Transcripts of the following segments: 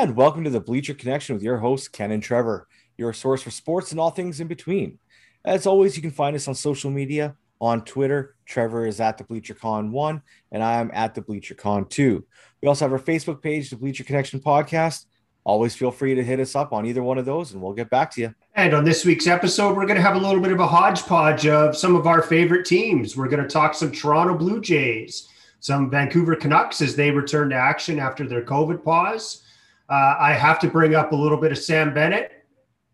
And welcome to the Bleacher Connection with your hosts, Ken and Trevor, your source for sports and all things in between. As always, you can find us on social media on Twitter. Trevor is at the BleacherCon1, and I'm at the BleacherCon2. We also have our Facebook page, the Bleacher Connection Podcast. Always feel free to hit us up on either one of those, and we'll get back to you. And on this week's episode, we're going to have a little bit of a hodgepodge of some of our favorite teams. We're going to talk some Toronto Blue Jays, some Vancouver Canucks as they return to action after their COVID pause uh, I have to bring up a little bit of Sam Bennett.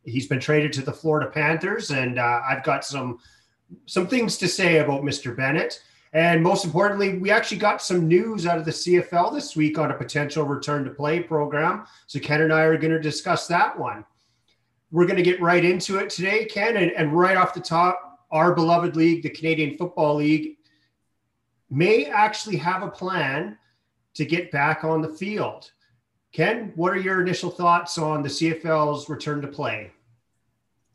He's been traded to the Florida Panthers, and uh, I've got some some things to say about Mr. Bennett. And most importantly, we actually got some news out of the CFL this week on a potential return to play program. So Ken and I are going to discuss that one. We're going to get right into it today, Ken, and, and right off the top, our beloved league, the Canadian Football League, may actually have a plan to get back on the field. Ken, what are your initial thoughts on the CFL's return to play?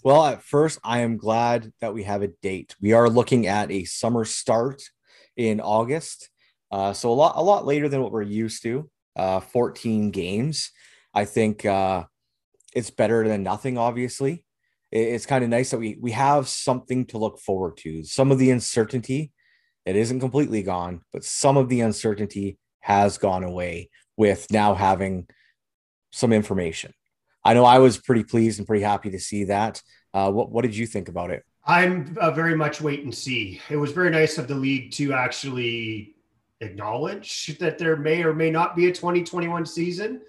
Well, at first, I am glad that we have a date. We are looking at a summer start in August, uh, so a lot a lot later than what we're used to. Uh, 14 games. I think uh, it's better than nothing. Obviously, it's kind of nice that we we have something to look forward to. Some of the uncertainty, it isn't completely gone, but some of the uncertainty has gone away with now having some information. I know I was pretty pleased and pretty happy to see that. Uh, what, what did you think about it? I'm uh, very much wait and see. It was very nice of the league to actually acknowledge that there may or may not be a 2021 season.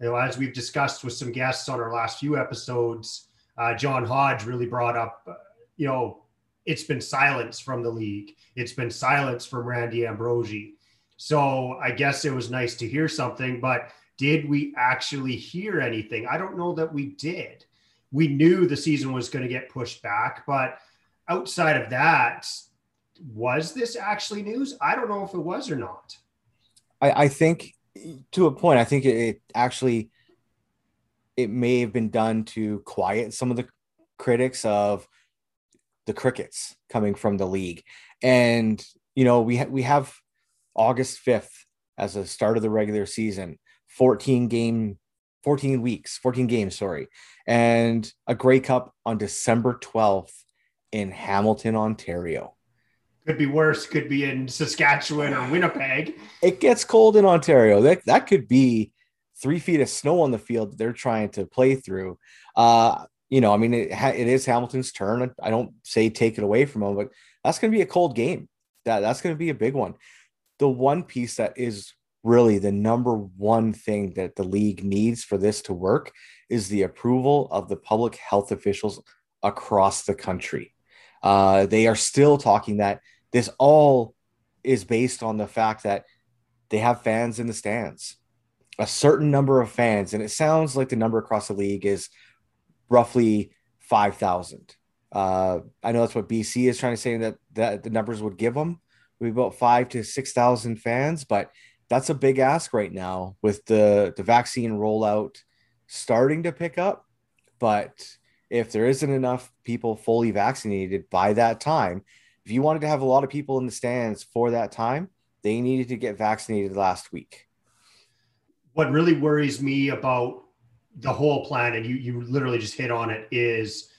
You know, as we've discussed with some guests on our last few episodes, uh, John Hodge really brought up, uh, you know, it's been silence from the league. It's been silence from Randy Ambrosie. So I guess it was nice to hear something, but did we actually hear anything? I don't know that we did. We knew the season was going to get pushed back, but outside of that, was this actually news? I don't know if it was or not. I, I think to a point, I think it, it actually it may have been done to quiet some of the critics of the crickets coming from the league. And you know, we ha- we have August 5th as a start of the regular season, 14 game, 14 weeks, 14 games, sorry, and a Grey Cup on December 12th in Hamilton, Ontario. Could be worse, could be in Saskatchewan or Winnipeg. It gets cold in Ontario. That that could be three feet of snow on the field that they're trying to play through. Uh, you know, I mean, it, it is Hamilton's turn. I don't say take it away from them, but that's going to be a cold game. That that's going to be a big one the one piece that is really the number one thing that the league needs for this to work is the approval of the public health officials across the country. Uh, they are still talking that this all is based on the fact that they have fans in the stands, a certain number of fans, and it sounds like the number across the league is roughly five thousand. Uh, I know that's what BC is trying to say that that the numbers would give them we about five to six thousand fans, but that's a big ask right now with the the vaccine rollout starting to pick up. But if there isn't enough people fully vaccinated by that time, if you wanted to have a lot of people in the stands for that time, they needed to get vaccinated last week. What really worries me about the whole plan, and you you literally just hit on it, is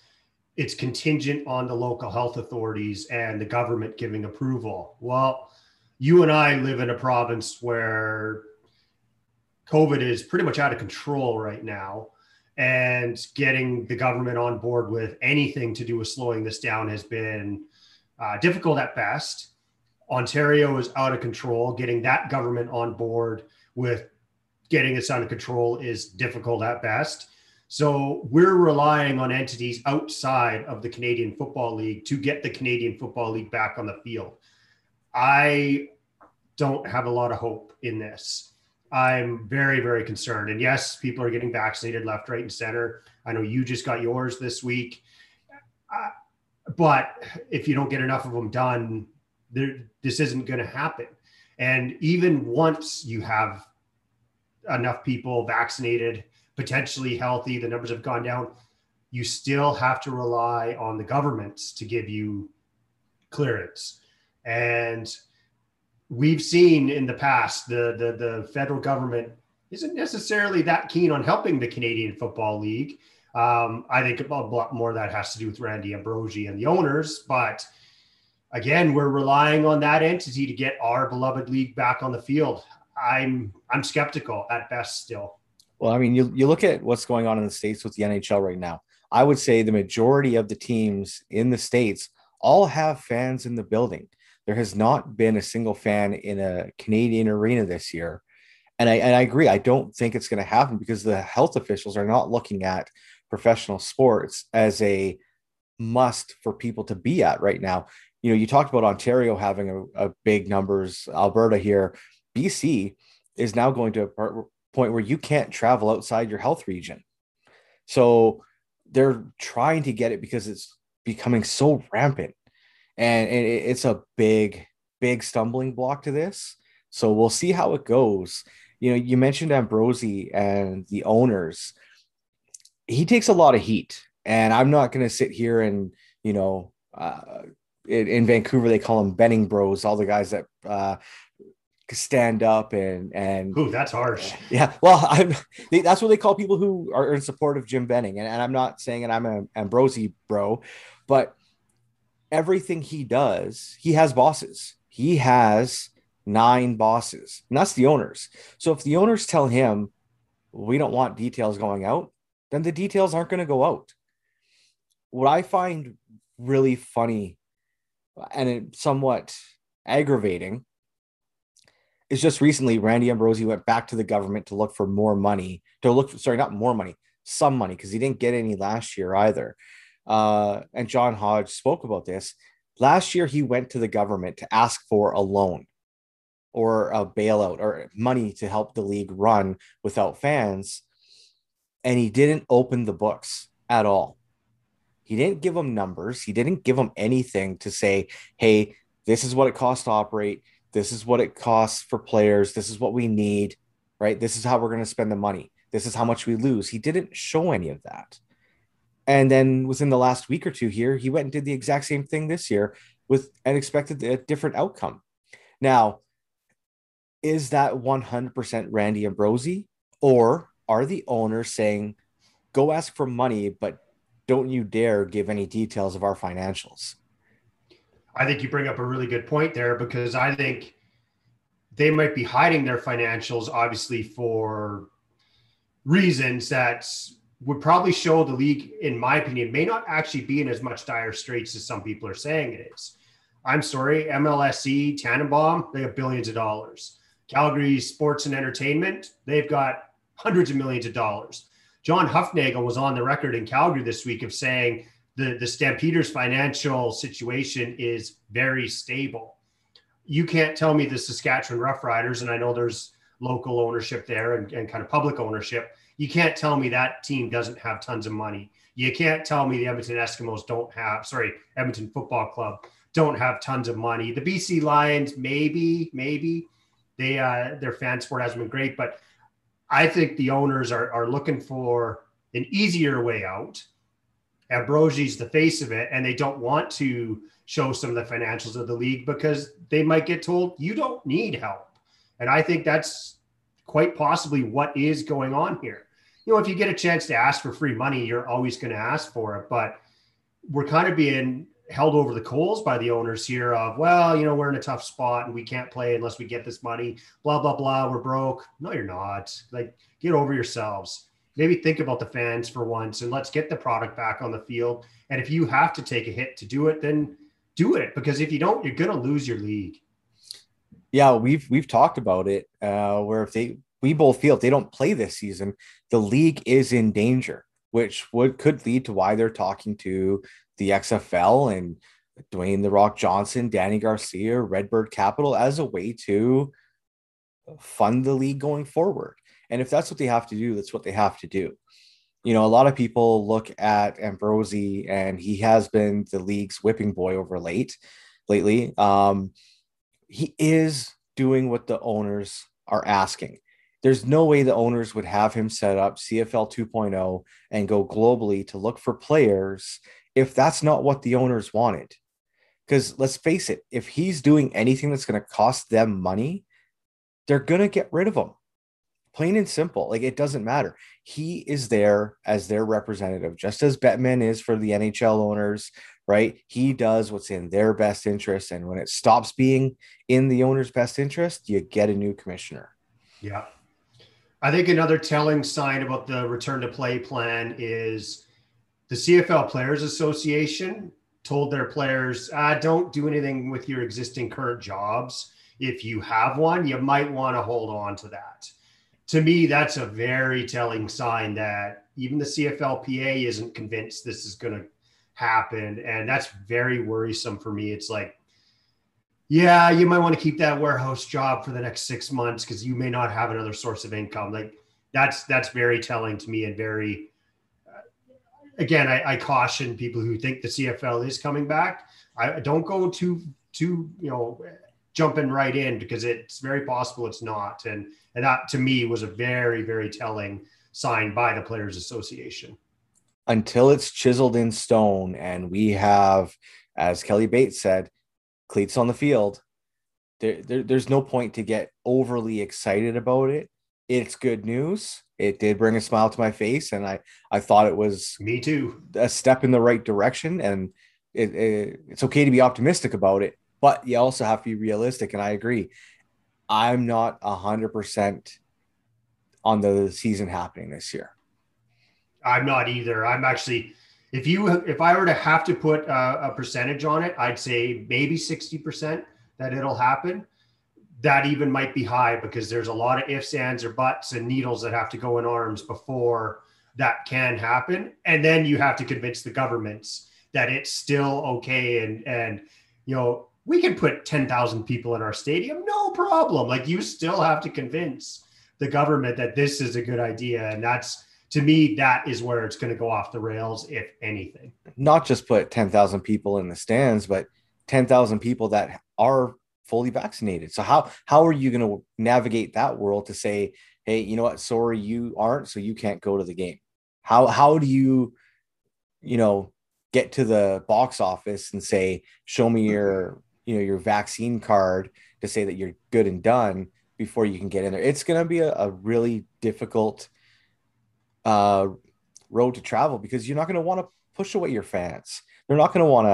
it's contingent on the local health authorities and the government giving approval. Well, you and I live in a province where COVID is pretty much out of control right now. And getting the government on board with anything to do with slowing this down has been uh, difficult at best. Ontario is out of control. Getting that government on board with getting this under control is difficult at best. So we're relying on entities outside of the Canadian Football League to get the Canadian Football League back on the field. I don't have a lot of hope in this. I'm very, very concerned. And yes, people are getting vaccinated left, right, and center. I know you just got yours this week. Uh, but if you don't get enough of them done, this isn't going to happen. And even once you have enough people vaccinated, potentially healthy, the numbers have gone down, you still have to rely on the governments to give you clearance. And we've seen in the past the, the, the federal government isn't necessarily that keen on helping the Canadian Football League. Um, I think a lot more of that has to do with Randy Ambrosie and the owners. But again, we're relying on that entity to get our beloved league back on the field. I'm I'm skeptical at best still. Well, I mean, you, you look at what's going on in the States with the NHL right now. I would say the majority of the teams in the States all have fans in the building. There has not been a single fan in a Canadian arena this year. And I, and I agree. I don't think it's going to happen because the health officials are not looking at professional sports as a must for people to be at right now. You know, you talked about Ontario having a, a big numbers, Alberta here, BC is now going to point where you can't travel outside your health region. So they're trying to get it because it's becoming so rampant. And, it's a big, big stumbling block to this. So we'll see how it goes. You know, you mentioned Ambrosie and the owners. He takes a lot of heat. And I'm not going to sit here and, you know, uh, in, Vancouver, they call them Benning Bros, all the guys that uh, stand up and and Ooh, that's harsh. Yeah, well, I'm they, that's what they call people who are in support of Jim Benning, and, and I'm not saying and I'm an Ambrosie bro, but everything he does, he has bosses. He has nine bosses, and that's the owners. So if the owners tell him we don't want details going out, then the details aren't going to go out. What I find really funny and somewhat aggravating is just recently Randy Ambrosie went back to the government to look for more money, to look for, sorry, not more money, some money, because he didn't get any last year either. Uh, and John Hodge spoke about this. Last year, he went to the government to ask for a loan or a bailout or money to help the league run without fans. And he didn't open the books at all. He didn't give them numbers. He didn't give them anything to say, hey, this is what it costs to operate this is what it costs for players. This is what we need, right? This is how we're going to spend the money. This is how much we lose. He didn't show any of that. And then within the last week or two here, he went and did the exact same thing this year with and expected a different outcome. Now, is that 100% Randy Ambrosie Or are the owners saying, go ask for money, but don't you dare give any details of our financials? I think you bring up a really good point there because I think they might be hiding their financials, obviously, for reasons that would probably show the league, in my opinion, may not actually be in as much dire straits as some people are saying it is. I'm sorry, MLSE, Tanenbaum, they have billions of dollars. Calgary Sports and Entertainment, they've got hundreds of millions of dollars. John Hufnagel was on the record in Calgary this week of saying the the Stampeders' financial situation is very stable. You can't tell me the Saskatchewan Roughriders, and I know there's local ownership there and, and kind of public ownership. You can't tell me that team doesn't have tons of money. You can't tell me the Edmonton Eskimos don't have, sorry, Edmonton Football Club don't have tons of money. The BC Lions, maybe, maybe they uh, their fan sport hasn't been great, but I think the owners are are looking for an easier way out Ambrosie's the face of it, and they don't want to show some of the financials of the league because they might get told you don't need help. And I think that's quite possibly what is going on here. You know, if you get a chance to ask for free money, you're always going to ask for it. But we're kind of being held over the coals by the owners here of, well, you know, we're in a tough spot and we can't play unless we get this money, blah, blah, blah. We're broke. No, you're not. Like, get over yourselves maybe think about the fans for once and let's get the product back on the field. And if you have to take a hit to do it, then do it because if you don't, you're going to lose your league. Yeah, we've we've talked about it. Uh, where if they we both feel if they don't play this season, the league is in danger, which would could lead to why they're talking to the XFL and Dwayne the Rock Johnson, Dany Garcia, Redbird Capital as a way to fund the league going forward. And if that's what they have to do, that's what they have to do. You know, a lot of people look at Ambrosie and he has been the league's whipping boy over late lately. Um, he is doing what the owners are asking. There's no way the owners would have him set up CFL 2.0 and go globally to look for players if that's not what the owners wanted. Because let's face it, if he's doing anything that's going to cost them money, they're going to get rid of him Plain and simple. Like it doesn't matter. He is there as their representative, just as Bettman is for the NHL owners, right? He does what's in their best interest. And when it stops being in the owner's best interest, you get a new commissioner. Yeah. I think another telling sign about the return to play plan is the CFL Players Association told their players, ah, don't do anything with your existing current jobs. If you have one, you might want to hold on to that. To me, that's a very telling sign that even the CFLPA isn't convinced this is going to happen. And that's very worrisome for me. It's like, yeah, you might want to keep that warehouse job for the next six months because you may not have another source of income. Like that's that's very telling to me and very uh, again, I, I, caution people who think the CFL is coming back. I don't go too too you know jumping right in because it's very possible it's not. And and that to me was a very very telling sign by the Players Association. Until it's chiseled in stone, and we have, as Kelly Bates said, cleats on the field. There, there, there's no point to get overly excited about it. It's good news it did bring a smile to my face and i i thought it was me too a step in the right direction and it, it, it's okay to be optimistic about it but you also have to be realistic and i agree i'm not a hundred percent on the season happening this year i'm not either i'm actually if you if i were to have to put a, a percentage on it i'd say maybe 60% that it'll happen that even might be high because there's a lot of ifs, ands, or buts and needles that have to go in arms before that can happen. And then you have to convince the governments that it's still okay. And, and, you know, we can put 10,000 people in our stadium, no problem. Like you still have to convince the government that this is a good idea. And that's, to me, that is where it's going to go off the rails, if anything. Not just put 10,000 people in the stands, but 10,000 people that are fully vaccinated. So how how are you going to navigate that world to say, hey, you know what, sorry you aren't, so you can't go to the game? How how do you, you know, get to the box office and say, show me your you know your vaccine card to say that you're good and done before you can get in there? It's going to be a, a really difficult uh, road to travel because you're not going to want to push away your fans. They're not going to want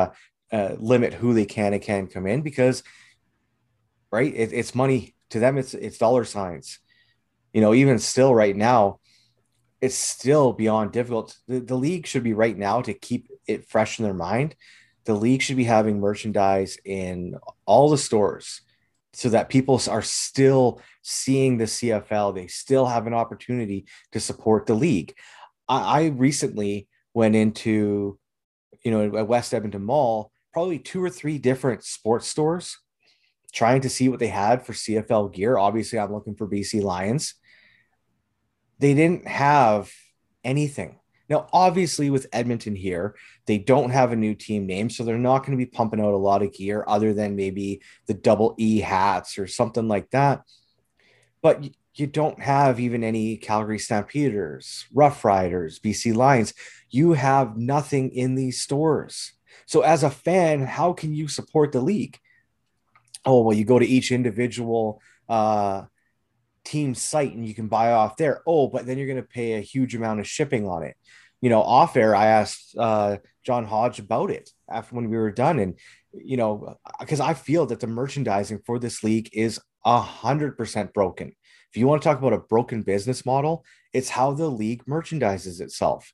to uh, limit who they can and can come in because right? It, it's money to them. It's it's dollar signs. You know, even still right now, it's still beyond difficult. The, the league should be right now to keep it fresh in their mind. The league should be having merchandise in all the stores so that people are still seeing the CFL. They still have an opportunity to support the league. I, I recently went into, you know, at West Edmonton Mall, probably two or three different sports stores trying to see what they had for CFL gear. Obviously, I'm looking for BC Lions. They didn't have anything. Now, obviously, with Edmonton here, they don't have a new team name, so they're not going to be pumping out a lot of gear other than maybe the double E hats or something like that. But you don't have even any Calgary Stampeders, Rough Riders, BC Lions. You have nothing in these stores. So, as a fan, how can you support the league? oh well you go to each individual uh, team site and you can buy off there. Oh but then you're going to pay a huge amount of shipping on it. You know off air i asked uh, john hodge about it after when we were done. And you know because i feel that the merchandising for this league is a hundred percent broken. If you want to talk about a broken business model it's how the league merchandises itself.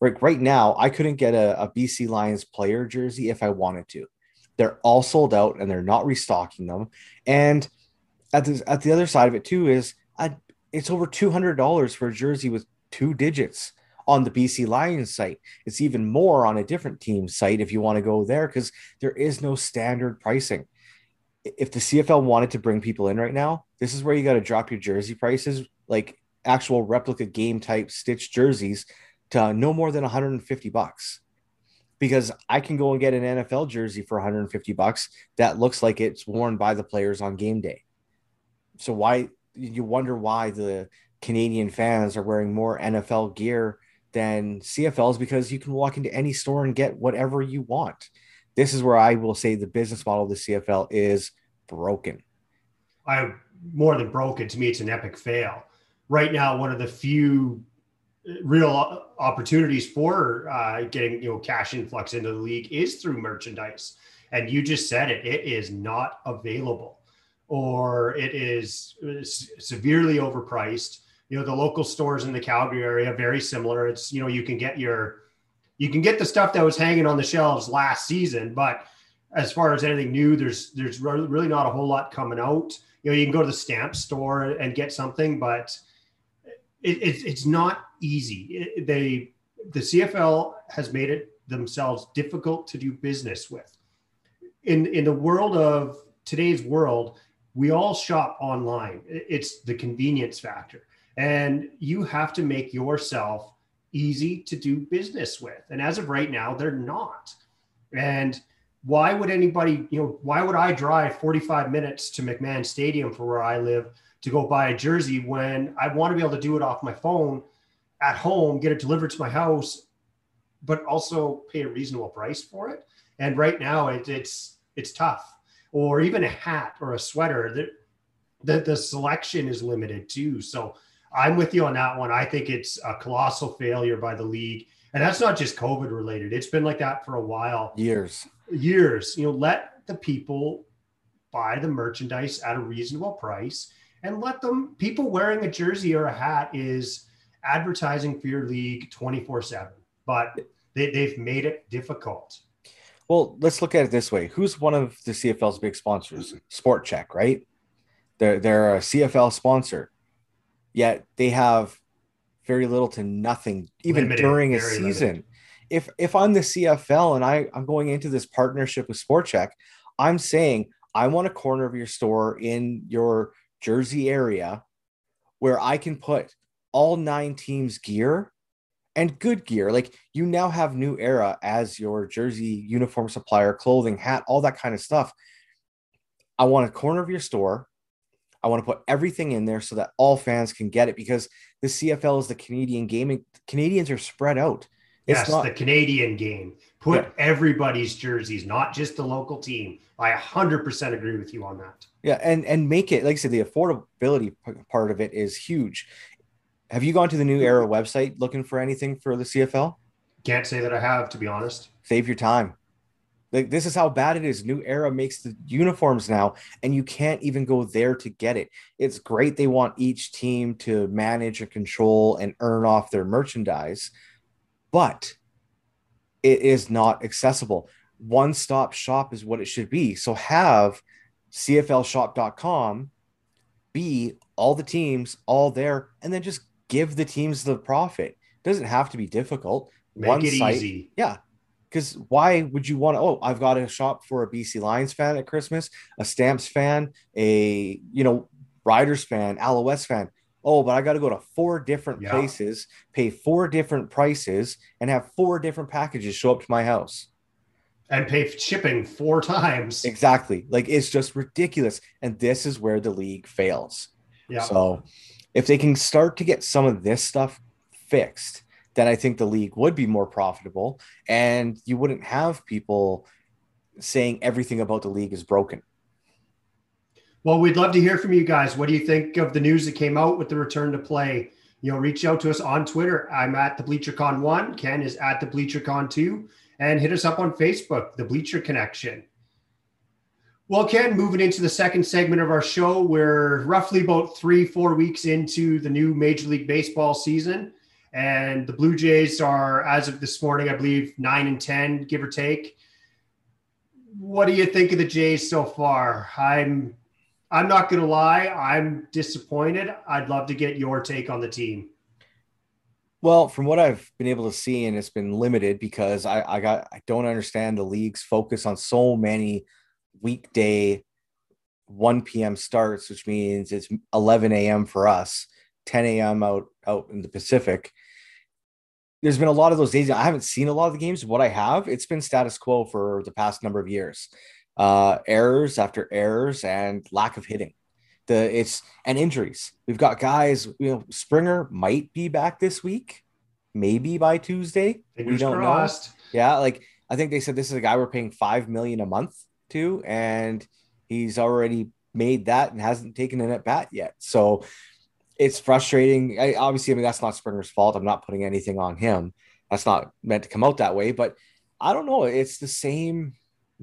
Like right now i couldn't get a, a bc lions player jersey if i wanted to. They're all sold out and they're not restocking them. And at the at the other side of it too is I, it's over two hundred dollars for a jersey with two digits on the BC Lions site. It's even more on a different team site if you want to go there because there is no standard pricing. If the CFL wanted to bring people in right now, this is where you got to drop your jersey prices, like actual replica game type stitched jerseys, to no more than 150 bucks because I can go and get an NFL jersey for 150 bucks that looks like it's worn by the players on game day. So why you wonder why the Canadian fans are wearing more NFL gear than CFLs because you can walk into any store and get whatever you want. This is where I will say the business model of the CFL is broken. I more than broken to me it's an epic fail right now one of the few real opportunities for uh, getting you know cash influx into the league is through merchandise. And you just said it; it is not available, or it is uh, severely overpriced. You know, the local stores in the Calgary area very similar. It's you know you can get your you can get the stuff that was hanging on the shelves last season, but as far as anything new, there's there's really not a whole lot coming out. You know, you can go to the stamp store and get something, but it, it, it's not easy. It, they the CFL has made it themselves difficult to do business with. In in the world of today's world, we all shop online. It's the convenience factor, and you have to make yourself easy to do business with. And as of right now, they're not. And why would anybody, you know, why would I drive 45 minutes to McMahon Stadium for where I live to go buy a jersey when I want to be able to do it off my phone at home, get it delivered to my house, but also pay a reasonable price for it. And right now it, it's it's tough. Or even a hat or a sweater, that the, the selection is limited too. So I'm with you on that one. I think it's a colossal failure by the league. And that's not just COVID related. It's been like that for a while. Years. Years. You know, let the people buy the merchandise at a reasonable price and let them people wearing a jersey or a hat is advertising for your league 24 7 but they, they've made it difficult well let's look at it this way. Who's one of the cfl's big sponsors? Sport Chek right? They're, they're a cfl sponsor yet they have very little to nothing even limited, during a season limited. if if i'm the cfl and i i'm going into this partnership with Sport Chek i'm saying i want a corner of your store in your Jersey area where I can put all nine teams' gear and good gear. Like you now have New Era as your jersey uniform supplier, clothing, hat, all that kind of stuff. I want a corner of your store. I want to put everything in there so that all fans can get it because the CFL is the Canadian gaming. Canadians are spread out. It's yes, not, the Canadian game. Put yeah. everybody's jerseys, not just the local team. I 100% agree with you on that. Yeah, and and make it like I said, the affordability part of it is huge. Have you gone to the New Era website looking for anything for the CFL? Can't say that I have, to be honest. Save your time. Like this is how bad it is. New Era makes the uniforms now, and you can't even go there to get it. It's great they want each team to manage and control and earn off their merchandise but it is not accessible. One stop shop is what it should be. So have CFLshop.com be all the teams all there and then just give the teams the profit. It doesn't have to be difficult. Make One it site, easy. Yeah. Because why would you want to? Oh, I've got a shop for a BC Lions fan at Christmas, a Stamps fan, a you know Riders fan, Alouettes fan oh, but I got to go to four different yeah. places, pay four different prices, and have four different packages show up to my house. And pay shipping four times. Exactly. Like it's just ridiculous. And this is where the league fails. Yeah. So if they can start to get some of this stuff fixed, then I think the league would be more profitable and you wouldn't have people saying everything about the league is broken. Well, we'd love to hear from you guys. What do you think of the news that came out with the return to play? You know, reach out to us on Twitter. I'm at the BleacherCon one. Ken is at the BleacherCon two, and hit us up on Facebook, the Bleacher Connection. Well, Ken, moving into the second segment of our show, we're roughly about three, four weeks into the new Major League Baseball season. And the Blue Jays are, as of this morning, I believe, nine and 10, give or take. What do you think of the Jays so far? I'm I'm not going to lie. I'm disappointed. I'd love to get your take on the team. Well, from what I've been able to see, and it's been limited because I, I got I don't understand the league's focus on so many weekday 1 p.m. starts, which means it's 11 a.m. for us, 10 a.m. out out in the Pacific. There's been a lot of those days. I haven't seen a lot of the games. What I have, it's been status quo for the past number of years uh, errors after errors and lack of hitting. The it's and injuries. We've got guys. You know, Springer might be back this week, maybe by Tuesday. Fingers we don't crossed. know. Yeah, like I think they said this is a guy we're paying five million a month to, and he's already made that and hasn't taken an at bat yet. So it's frustrating. I, obviously, I mean that's not Springer's fault. I'm not putting anything on him. That's not meant to come out that way. But I don't know. It's the same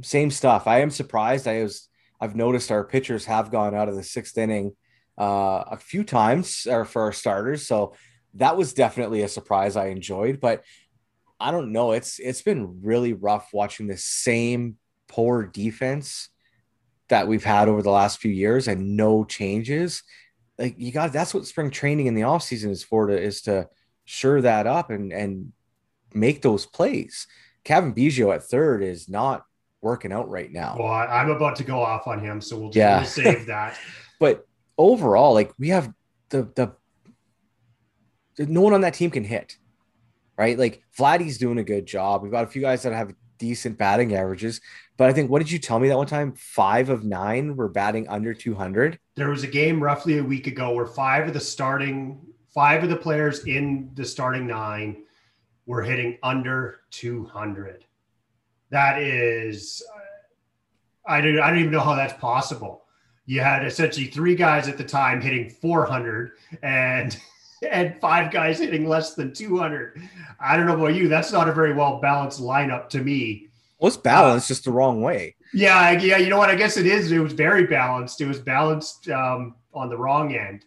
same stuff. I am surprised. I was I've noticed our pitchers have gone out of the sixth inning uh, a few times or for our starters. So that was definitely a surprise I enjoyed. But I don't know. It's it's been really rough watching the same poor defense that we've had over the last few years and no changes like you got that's what spring training in the off season is for to is to sure that up and and make those plays. Cavan Biggio at third is not working out right now. Well, I'm about to go off on him, so we'll just yeah. save that. but overall, like we have the the no one on that team can hit, right? Like Vladdy's doing a good job. We've got a few guys that have decent batting averages, but I think what did you tell me that one time? Five of nine were batting under 200. There was a game roughly a week ago where five of the starting five of the players in the starting nine were hitting under 200. That is, I don't, I don't even know how that's possible. You had essentially three guys at the time hitting 400 and and five guys hitting less than 200. I don't know about you. That's not a very well balanced lineup to me. Well, it's balanced, uh, just the wrong way. Yeah, yeah. You know what? I guess it is. It was very balanced. It was balanced um, on the wrong end.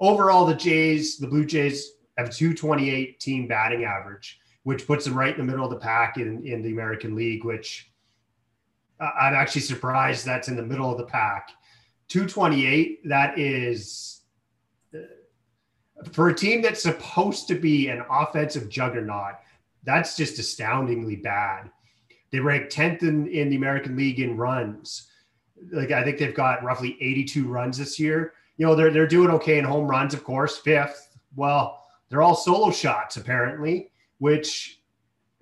Overall, the Jays, the Blue Jays, have a 228 team batting average, which puts them right in the middle of the pack in, in the American League, which I'm actually surprised that's in the middle of the pack. 228, that is uh, for a team that's supposed to be an offensive juggernaut, that's just astoundingly bad. They rank 10th in, in the American League in runs. Like I think they've got roughly 82 runs this year. You know, they're they're doing okay in home runs, of course, fifth. Well, they're all solo shots apparently, which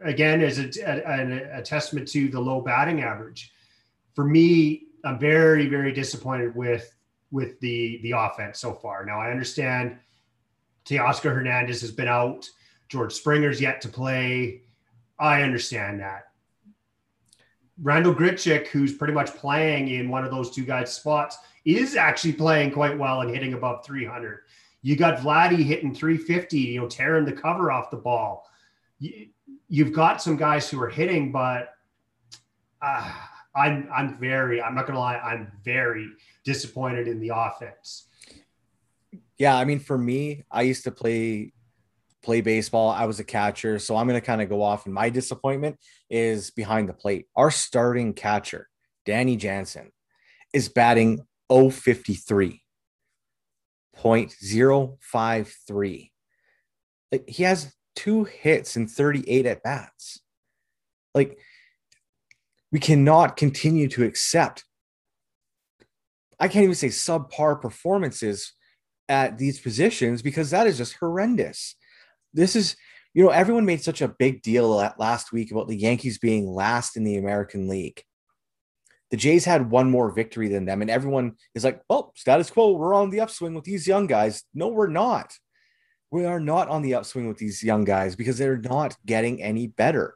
again is a, a, a testament to the low batting average. For me, I'm very, very disappointed with with the the offense so far. Now I understand Teoscar Hernandez has been out. George Springer's yet to play. I understand that. Randal Grichuk, who's pretty much playing in one of those two guys' spots, is actually playing quite well and hitting above 300. You got Vladdy hitting 350, you know, tearing the cover off the ball. You, have got some guys who are hitting, but uh, I'm I'm very I'm not gonna lie, I'm very disappointed in the offense. Yeah, I mean, for me, I used to play play baseball. I was a catcher. So I'm going to kind of go off. And my disappointment is behind the plate. Our starting catcher, Danny Jansen, is batting 053. 0.053. Like he has two hits and 38 at bats. Like we cannot continue to accept. I can't even say subpar performances at these positions because that is just horrendous this is you know everyone made such a big deal last week about the Yankees being last in the American League. The Jays had one more victory than them, and everyone is like, "Well, status quo. We're on the upswing with these young guys." No, we're not. We are not on the upswing with these young guys because they're not getting any better.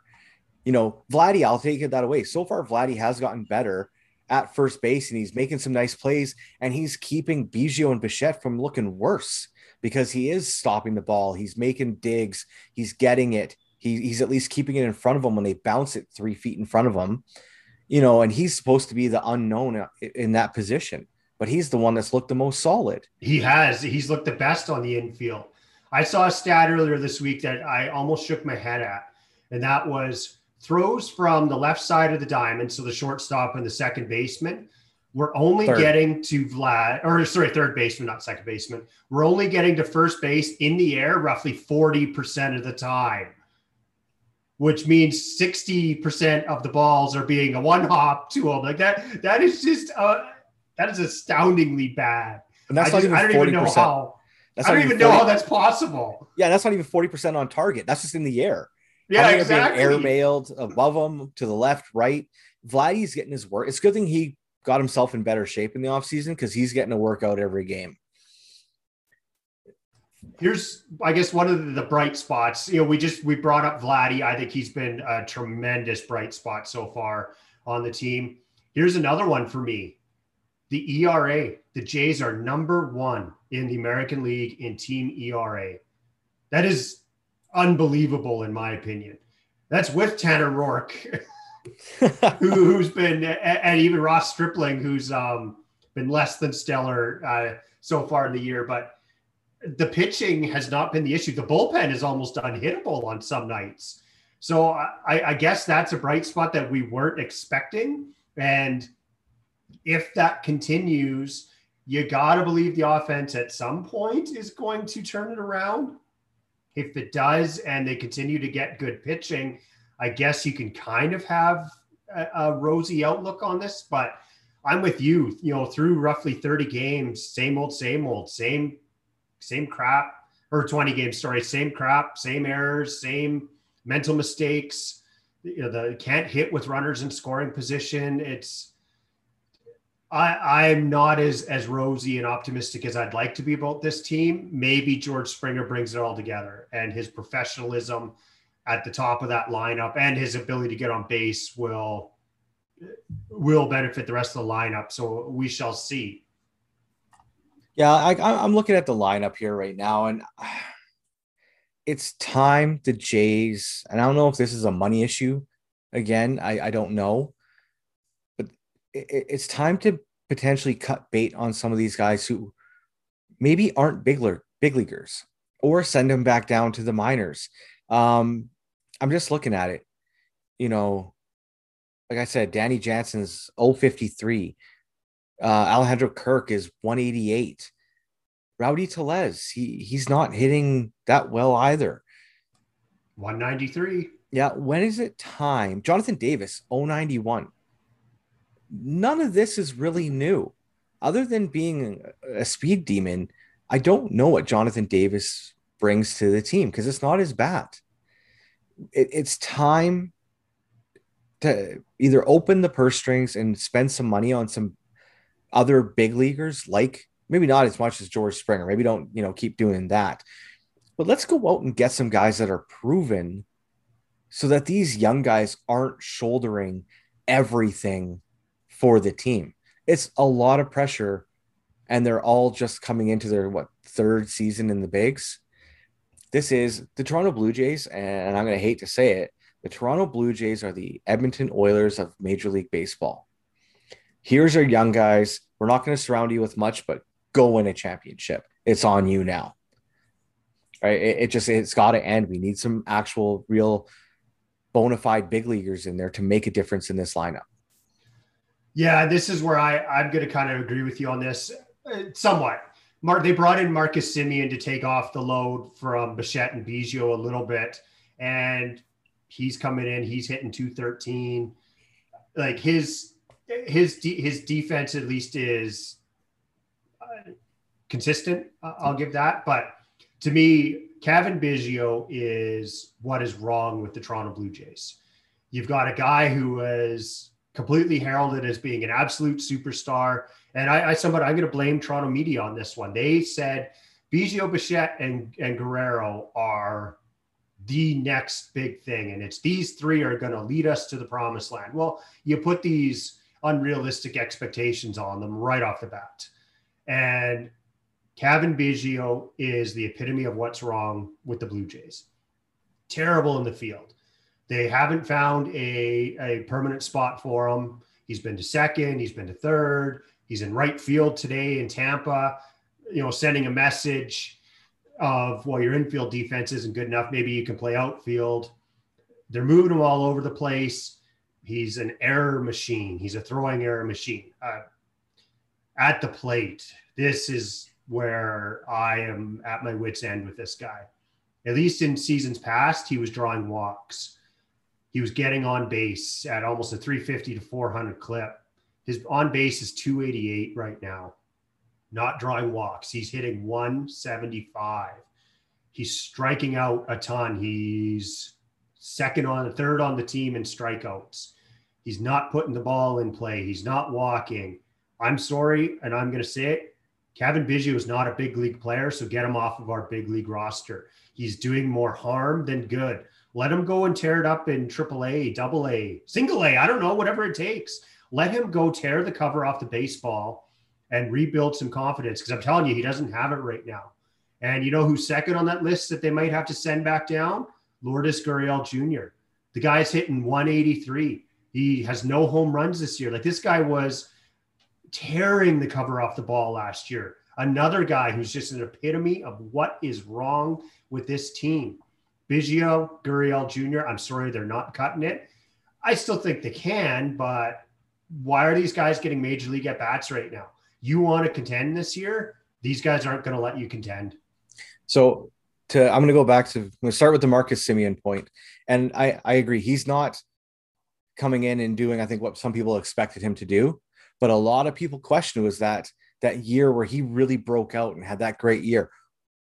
You know, Vladdy, I'll take it that away. So far, Vladdy has gotten better at first base, and he's making some nice plays, and he's keeping Biggio and Bichette from looking worse because he is stopping the ball. He's making digs. He's getting it. He, he's at least keeping it in front of him when they bounce it three feet in front of him, you know, and he's supposed to be the unknown uh, in that position, but he's the one that's looked the most solid. He has. He's looked the best on the infield. I saw a stat earlier this week that I almost shook my head at, and that was throws from the left side of the diamond, so the shortstop and the second baseman, we're only third. getting to Vlad, or sorry, third baseman, not second baseman. We're only getting to first base in the air roughly 40% of the time, which means 60% of the balls are being a one hop to them. Like that, that is just, uh, that is astoundingly bad. And that's I, just, I don't 40%. even know how. That's I don't even 40, know how that's possible. Yeah, that's not even 40% on target. That's just in the air. Yeah, exactly. Being airmailed above him to the left, right. Vladdy's getting his work. It's a good thing he got himself in better shape in the offseason because he's getting a workout every game. Here's, I guess, one of the bright spots. You know, we just we brought up Vladdy. I think he's been a tremendous bright spot so far on the team. Here's another one for me. the ERA. The Jays are number one in the American League in team ERA. That is unbelievable, in my opinion. That's with Tanner Roark, who, has been, and even Ross Stripling, who's um, been less than stellar uh, so far in the year. But the pitching has not been the issue. The bullpen is almost unhittable on some nights. So I, I guess that's a bright spot that we weren't expecting. And if that continues, you got to believe the offense at some point is going to turn it around. If it does, and they continue to get good pitching, I guess you can kind of have a, a rosy outlook on this. But I'm with you. You know, through roughly 30 games, same old, same old, same, same crap. Or 20 games, sorry, same crap, same errors, same mental mistakes. You know, the can't hit with runners in scoring position. It's I, I'm not as as rosy and optimistic as I'd like to be about this team. Maybe George Springer brings it all together, and his professionalism at the top of that lineup and his ability to get on base will will benefit the rest of the lineup. So we shall see. Yeah, I, I'm looking at the lineup here right now, and it's time the Jays. And I don't know if this is a money issue. Again, I, I don't know it, it's time to potentially cut bait on some of these guys who maybe aren't big, big leaguers or send them back down to the minors. Um, I'm just looking at it. You know, like I said, Danny Jansen's 053. Uh, Alejandro Kirk is 188. Rowdy Tellez, he he's not hitting that well either. 193. Yeah, when is it time? Jonathan Davis, 091 none of this is really new. Other than being a speed demon, I don't know what Jonathan Davis brings to the team because it's not his bat. It, it's time to either open the purse strings and spend some money on some other big leaguers, like maybe not as much as George Springer. Maybe don't you know keep doing that, but let's go out and get some guys that are proven, so that these young guys aren't shouldering everything for the team. It's a lot of pressure, and they're all just coming into their what third season in the bigs. This is the Toronto Blue Jays, and I'm going to hate to say it, the Toronto Blue Jays are the Edmonton Oilers of Major League Baseball. Here's our young guys. We're not going to surround you with much, but go win a championship. It's on you now. Right? It, it just it's got to end. We need some actual, real, bona fide big leaguers in there to make a difference in this lineup. Yeah, this is where I I'm going to kind of agree with you on this uh, somewhat. Mark, they brought in Marcus Semien to take off the load from Bichette and Biggio a little bit, and he's coming in. He's hitting 213. Like his his his defense at least is uh, consistent. I'll give that. But to me, Cavan Biggio is what is wrong with the Toronto Blue Jays. You've got a guy who is completely heralded as being an absolute superstar. And I, I somewhat, I'm going to blame Toronto media on this one. They said Biggio, Bichette, and, and Guerrero are the next big thing. And it's these three are going to lead us to the promised land. Well, you put these unrealistic expectations on them right off the bat. And Cavan Biggio is the epitome of what's wrong with the Blue Jays. Terrible in the field. They haven't found a, a permanent spot for him. He's been to second, he's been to third, he's in right field today in Tampa, you know, sending a message of, well, your infield defense isn't good enough. Maybe you can play outfield. They're moving him all over the place. He's an error machine. He's a throwing error machine. Uh, at the plate, this is where I am at my wits' end with this guy. At least in seasons past, he was drawing walks. He was getting on base at almost a 350 to 400 clip. His on base is 288 right now, not drawing walks. He's hitting 175. He's striking out a ton. He's second on third on the team in strikeouts. He's not putting the ball in play. He's not walking. I'm sorry, and I'm going to say it. Cavan Biggio is not a big league player, so get him off of our big league roster. He's doing more harm than good. Let him go and tear it up in triple A, double A, single A. I don't know, whatever it takes. Let him go tear the cover off the baseball and rebuild some confidence because I'm telling you, he doesn't have it right now. And you know who's second on that list that they might have to send back down? Lourdes Gurriel Jr. The guy's hitting 183. He has no home runs this year. Like this guy was tearing the cover off the ball last year. Another guy who's just an epitome of what is wrong with this team. Biggio, Gurriel Jr. I'm sorry, they're not cutting it. I still think they can, but why are these guys getting major league at bats right now? You want to contend this year? These guys aren't going to let you contend. So to I'm going to go back to I'm going to start with the Marcus Semien point, and I I agree he's not coming in and doing I think what some people expected him to do, but a lot of people question was that that year where he really broke out and had that great year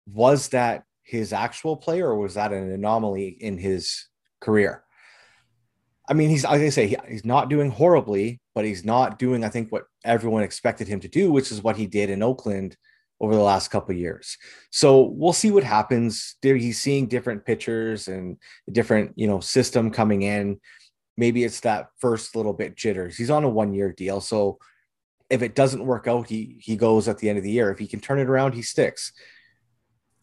was that his actual play or was that an anomaly in his career? I mean, he's like I say, he, he's not doing horribly, but he's not doing I think what everyone expected him to do, which is what he did in Oakland over the last couple years. So we'll see what happens. He's seeing different pitchers and a different, you know, system coming in. Maybe it's that first little bit jitters. He's on a one year deal. So if it doesn't work out, he he goes at the end of the year. If he can turn it around, he sticks.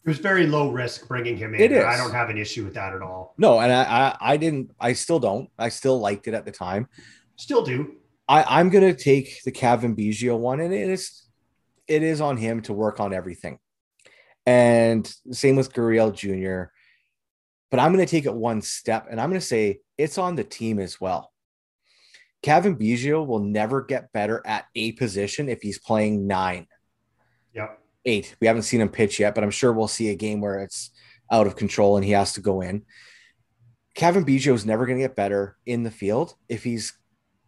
It was very low risk bringing him in. It is. I don't have an issue with that at all. No, and I, I, I didn't. I still don't. I still liked it at the time. Still do. I, I'm gonna take the Cavan Biggio one, and it's it is on him to work on everything. And same with Gurriel Jr. But I'm going to take it one step and I'm going to say it's on the team as well. Cavan Biggio will never get better at a position if he's playing nine. Yep. Eight. We haven't seen him pitch yet, but I'm sure we'll see a game where it's out of control and he has to go in. Cavan Biggio is never going to get better in the field if he's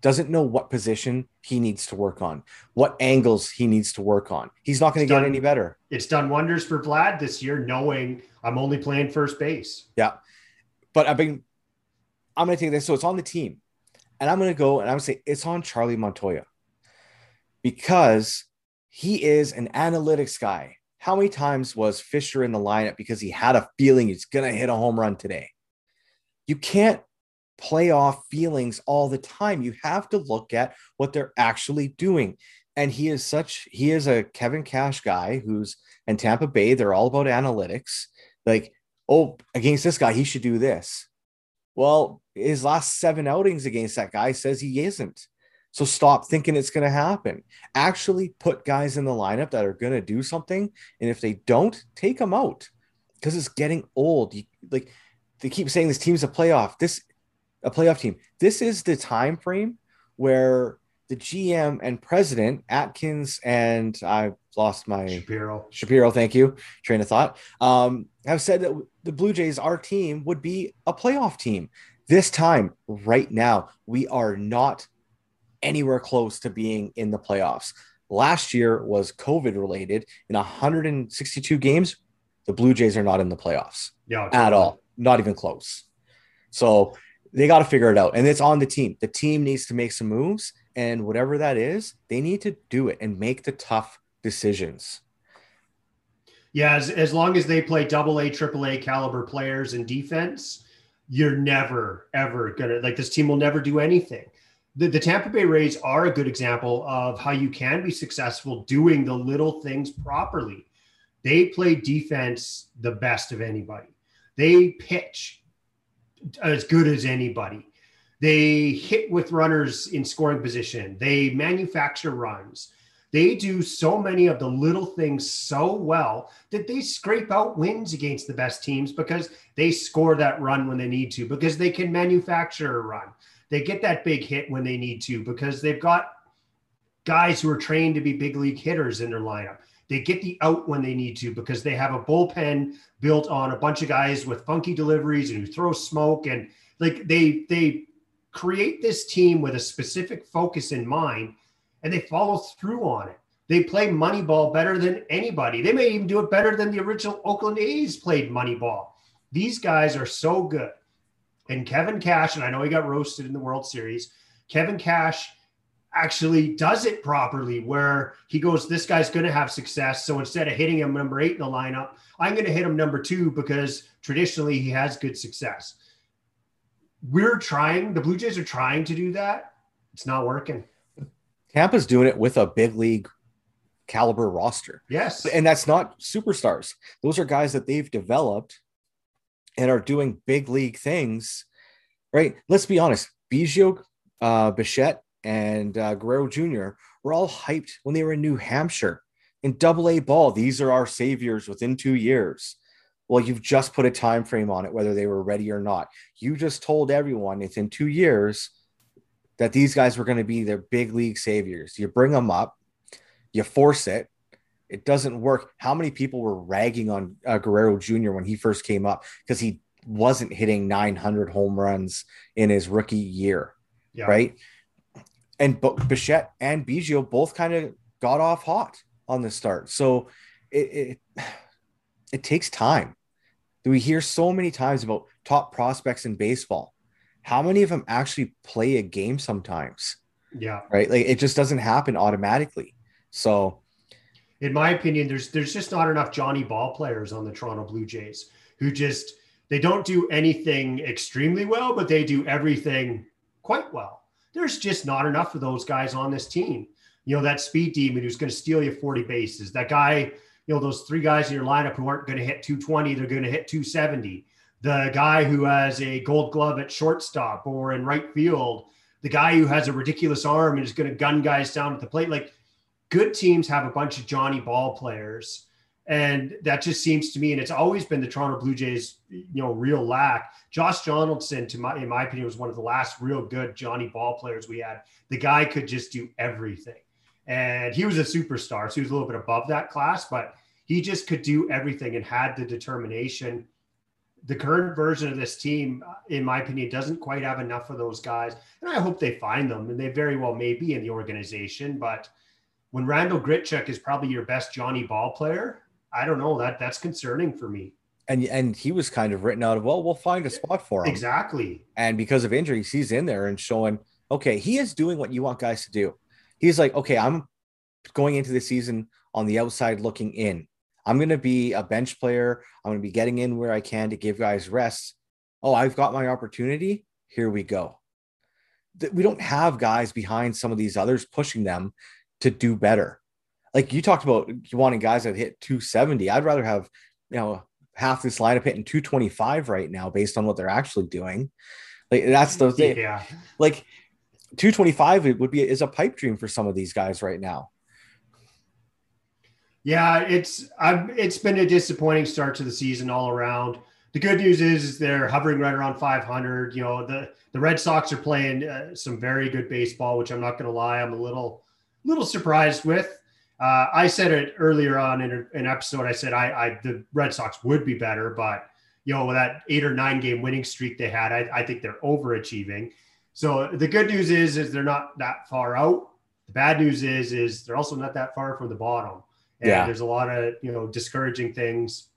doesn't know what position he needs to work on, what angles he needs to work on. He's not going to get any better. It's done wonders for Vlad this year, knowing I'm only playing first base. Yeah. But I've been, I'm going to take this. So it's on the team. And I'm going to go and I'm going to say it's on Charlie Montoyo because he is an analytics guy. How many times was Fisher in the lineup because he had a feeling he's going to hit a home run today? You can't play off feelings all the time. You have to look at what they're actually doing. And he is such, he is a Kevin Cash guy who's in Tampa Bay. They're all about analytics. Like, oh, against this guy, he should do this. Well, his last seven outings against that guy says he isn't. So stop thinking it's going to happen. Actually, put guys in the lineup that are going to do something. And if they don't, take them out because it's getting old. You, like they keep saying this team's a playoff. This a playoff team. This is the time frame where the GM and president Atkins and I lost my Shapiro. Shapiro, thank you. Train of thought. Um, have said that the Blue Jays, our team, would be a playoff team. This time, right now, we are not anywhere close to being in the playoffs. Last year was COVID related. In 162 games, the Blue Jays are not in the playoffs yeah, at all, not even close. So they got to figure it out. And it's on the team. The team needs to make some moves. And whatever that is, they need to do it and make the tough decisions. Yeah, as, as long as they play double A, triple A caliber players in defense, you're never, ever gonna like this team will never do anything. The, the Tampa Bay Rays are a good example of how you can be successful doing the little things properly. They play defense the best of anybody. They pitch as good as anybody. They hit with runners in scoring position. They manufacture runs. They do so many of the little things so well that they scrape out wins against the best teams because they score that run when they need to, because they can manufacture a run. They get that big hit when they need to because they've got guys who are trained to be big league hitters in their lineup. They get the out when they need to because they have a bullpen built on a bunch of guys with funky deliveries and who throw smoke and like they they create this team with a specific focus in mind and they follow through on it. They play Moneyball better than anybody. They may even do it better than the original Oakland A's played Moneyball. These guys are so good. And Kevin Cash, and I know he got roasted in the World Series. Kevin Cash actually does it properly where he goes, This guy's going to have success. So instead of hitting him number eight in the lineup, I'm going to hit him number two because traditionally he has good success. We're trying, the Blue Jays are trying to do that. It's not working. Tampa's doing it with a big league caliber roster. Yes. And that's not superstars. Those are guys that they've developed and are doing big league things, right? Let's be honest. Biggio, uh, Bichette, and uh, Guerrero Jr. were all hyped when they were in New Hampshire in double A ball. These are our saviors within two years. Well, you've just put a time frame on it, whether they were ready or not. You just told everyone it's in two years that these guys were going to be their big league saviors. You bring them up, you force it, it doesn't work. How many people were ragging on uh, Guerrero Jr. when he first came up because he wasn't hitting 900 home runs in his rookie year, yeah. right? And Bichette and Biggio both kind of got off hot on the start, so it, it it takes time. Do we hear so many times about top prospects in baseball? How many of them actually play a game sometimes? Yeah, right. Like it just doesn't happen automatically. So in my opinion, there's there's just not enough Johnny Ball players on the Toronto Blue Jays who just they don't do anything extremely well, but they do everything quite well. There's just not enough of those guys on this team. You know, that speed demon who's going to steal you 40 bases. That guy, you know, those three guys in your lineup who aren't going to hit 220, they're going to hit 270. The guy who has a gold glove at shortstop or in right field. The guy who has a ridiculous arm and is going to gun guys down at the plate. Like good teams have a bunch of Johnny Ball players. And that just seems to me, and it's always been the Toronto Blue Jays, you know, real lack. Josh Donaldson, to my in my opinion, was one of the last real good Johnny Ball players we had. The guy could just do everything. And he was a superstar. So he was a little bit above that class, but he just could do everything and had the determination. The current version of this team, in my opinion, doesn't quite have enough of those guys. And I hope they find them. And they very well may be in the organization, but when Randall Grichuk is probably your best Johnny Ball player, I don't know that that's concerning for me. And and he was kind of written out of well, we'll find a spot for him exactly. And because of injuries, he's in there and showing okay, he is doing what you want guys to do. He's like, okay, I'm going into the season on the outside looking in. I'm going to be a bench player. I'm going to be getting in where I can to give guys rest. Oh, I've got my opportunity. Here we go. We don't have guys behind some of these others pushing them to do better. Like you talked about you wanting guys that hit 270. I'd rather have, you know, half this lineup hitting 225 right now based on what they're actually doing. Like that's the thing. Yeah. Like 225 it would be is a pipe dream for some of these guys right now. Yeah, it's I've it's been a disappointing start to the season all around. The good news is, is they're hovering right around 500. You know, the the Red Sox are playing uh, some very good baseball, which I'm not going to lie, I'm a little little surprised with. Uh, I said it earlier on in an episode. I said I, I, the Red Sox would be better, but you know that eight or nine game winning streak they had, I, I think they're overachieving. So the good news is is they're not that far out. The bad news is is they're also not that far from the bottom. And yeah. there's a lot of you know discouraging things.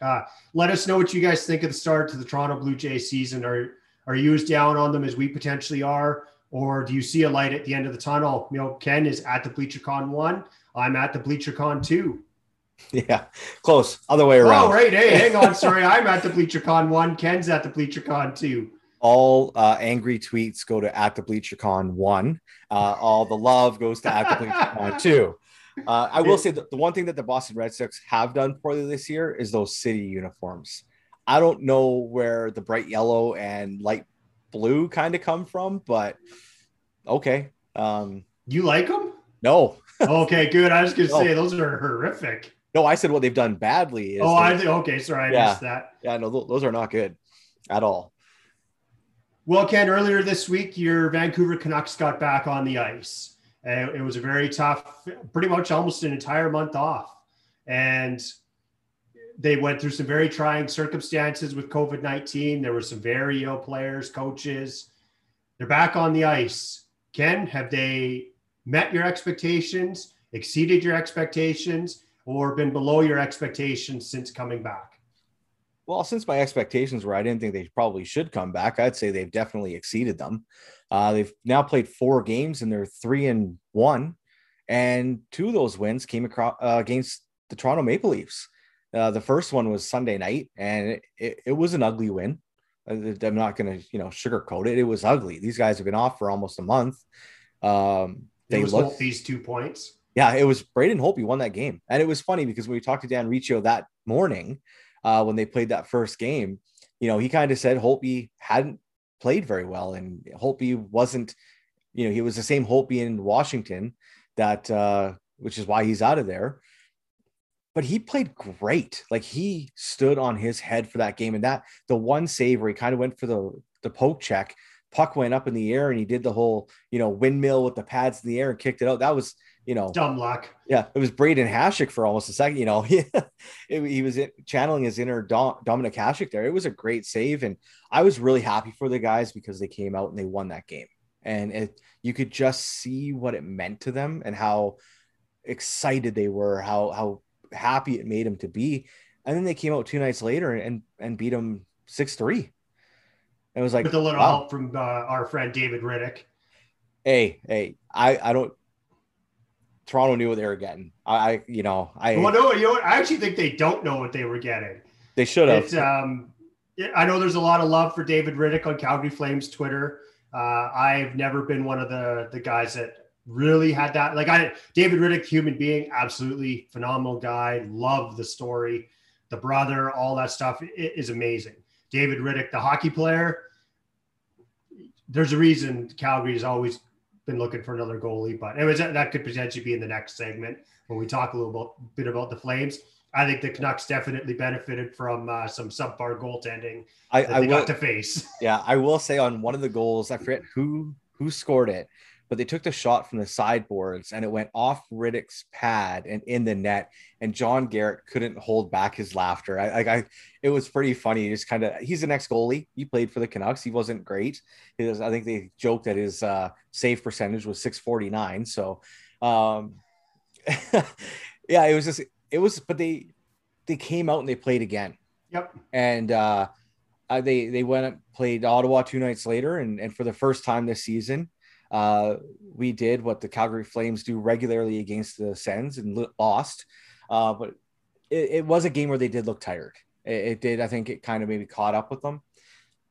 Uh, let us know what you guys think of the start to the Toronto Blue Jays season. Are are you as down on them as we potentially are? Or do you see a light at the end of the tunnel? You know, Ken is at the BleacherCon one. I'm at the BleacherCon two. Yeah, close. Other way around. Oh, right. Hey, hang on. Sorry. I'm at the BleacherCon one. Ken's at the BleacherCon two. All uh, angry tweets go to at the BleacherCon one. Uh, all the love goes to at the BleacherCon two. Uh, I will say that the one thing that the Boston Red Sox have done poorly this year is those city uniforms. I don't know where the bright yellow and light blue kind of come from, but okay. Um, you like them? No. Okay, good. I was gonna no. say those are horrific. No, I said what they've done badly. oh, I think okay. Sorry, I yeah, missed that. Yeah, no, those are not good at all. Well, Ken, earlier this week, your Vancouver Canucks got back on the ice. Uh, it was a very tough, pretty much almost an entire month off, and they went through some very trying circumstances with COVID 19. There were some very ill players, coaches. They're back on the ice. Ken, have they met your expectations, exceeded your expectations, or been below your expectations since coming back? Well, since my expectations were I didn't think they probably should come back, I'd say they've definitely exceeded them. Uh, they've now played four games and they're three and one, and two of those wins came across uh, against the Toronto Maple Leafs. Uh, the first one was Sunday night, and it, it, it was an ugly win. Uh, I'm not going to, you know, sugarcoat it. It was ugly. These guys have been off for almost a month. Um, they look these two points. Yeah, it was Braden Holtby won that game. And it was funny because when we talked to Dan Riccio that morning, uh, when they played that first game, you know, he kind of said Holtby hadn't played very well and Holtby wasn't, you know, he was the same Holtby in Washington that, uh, which is why he's out of there. But he played great. Like he stood on his head for that game. And that the one save where he kind of went for the, the poke check, puck went up in the air and he did the whole, you know, windmill with the pads in the air and kicked it out. That was, you know, dumb luck. Yeah, it was Braden Hashik for almost a second. You know, he, he was channeling his inner Dom, Dominik Hasek there. It was a great save, and I was really happy for the guys because they came out and they won that game, and it you could just see what it meant to them and how excited they were, how how happy it made them to be, and then they came out two nights later and and beat them six three. It was like with a little wow. help from uh, our friend David Rittich. Hey, hey, I I don't Toronto knew what they were getting. I, you know, I. Well, no, you know what? I actually think they don't know what they were getting. They should have. Um, I know there's a lot of love for David Rittich on Calgary Flames Twitter. Uh, I've never been one of the the guys that really had that. Like I, David Rittich, human being, absolutely phenomenal guy. Love the story, the brother, all that stuff is amazing. David Rittich, the hockey player. There's a reason Calgary has always been looking for another goalie, but it was that could potentially be in the next segment when we talk a little about, bit about the Flames. I think the Canucks definitely benefited from uh, some subpar goaltending I, I will, got to face. Yeah, I will say on one of the goals, I forget who who scored it, but they took the shot from the sideboards and it went off Rittich's pad and in the net. And John Garrett couldn't hold back his laughter. I, I, I it was pretty funny. Just kind of, he's an ex goalie. He played for the Canucks. He wasn't great. He was, I think they joked that his uh, save percentage was 649. So, um, yeah, it was just, it was, but they, they came out and they played again. Yep. And, uh, uh, they they went and played Ottawa two nights later, and, and for the first time this season, uh, we did what the Calgary Flames do regularly against the Sens and lost. Uh, but it, it, was a game where they did look tired. It, it did. I think it kind of maybe caught up with them.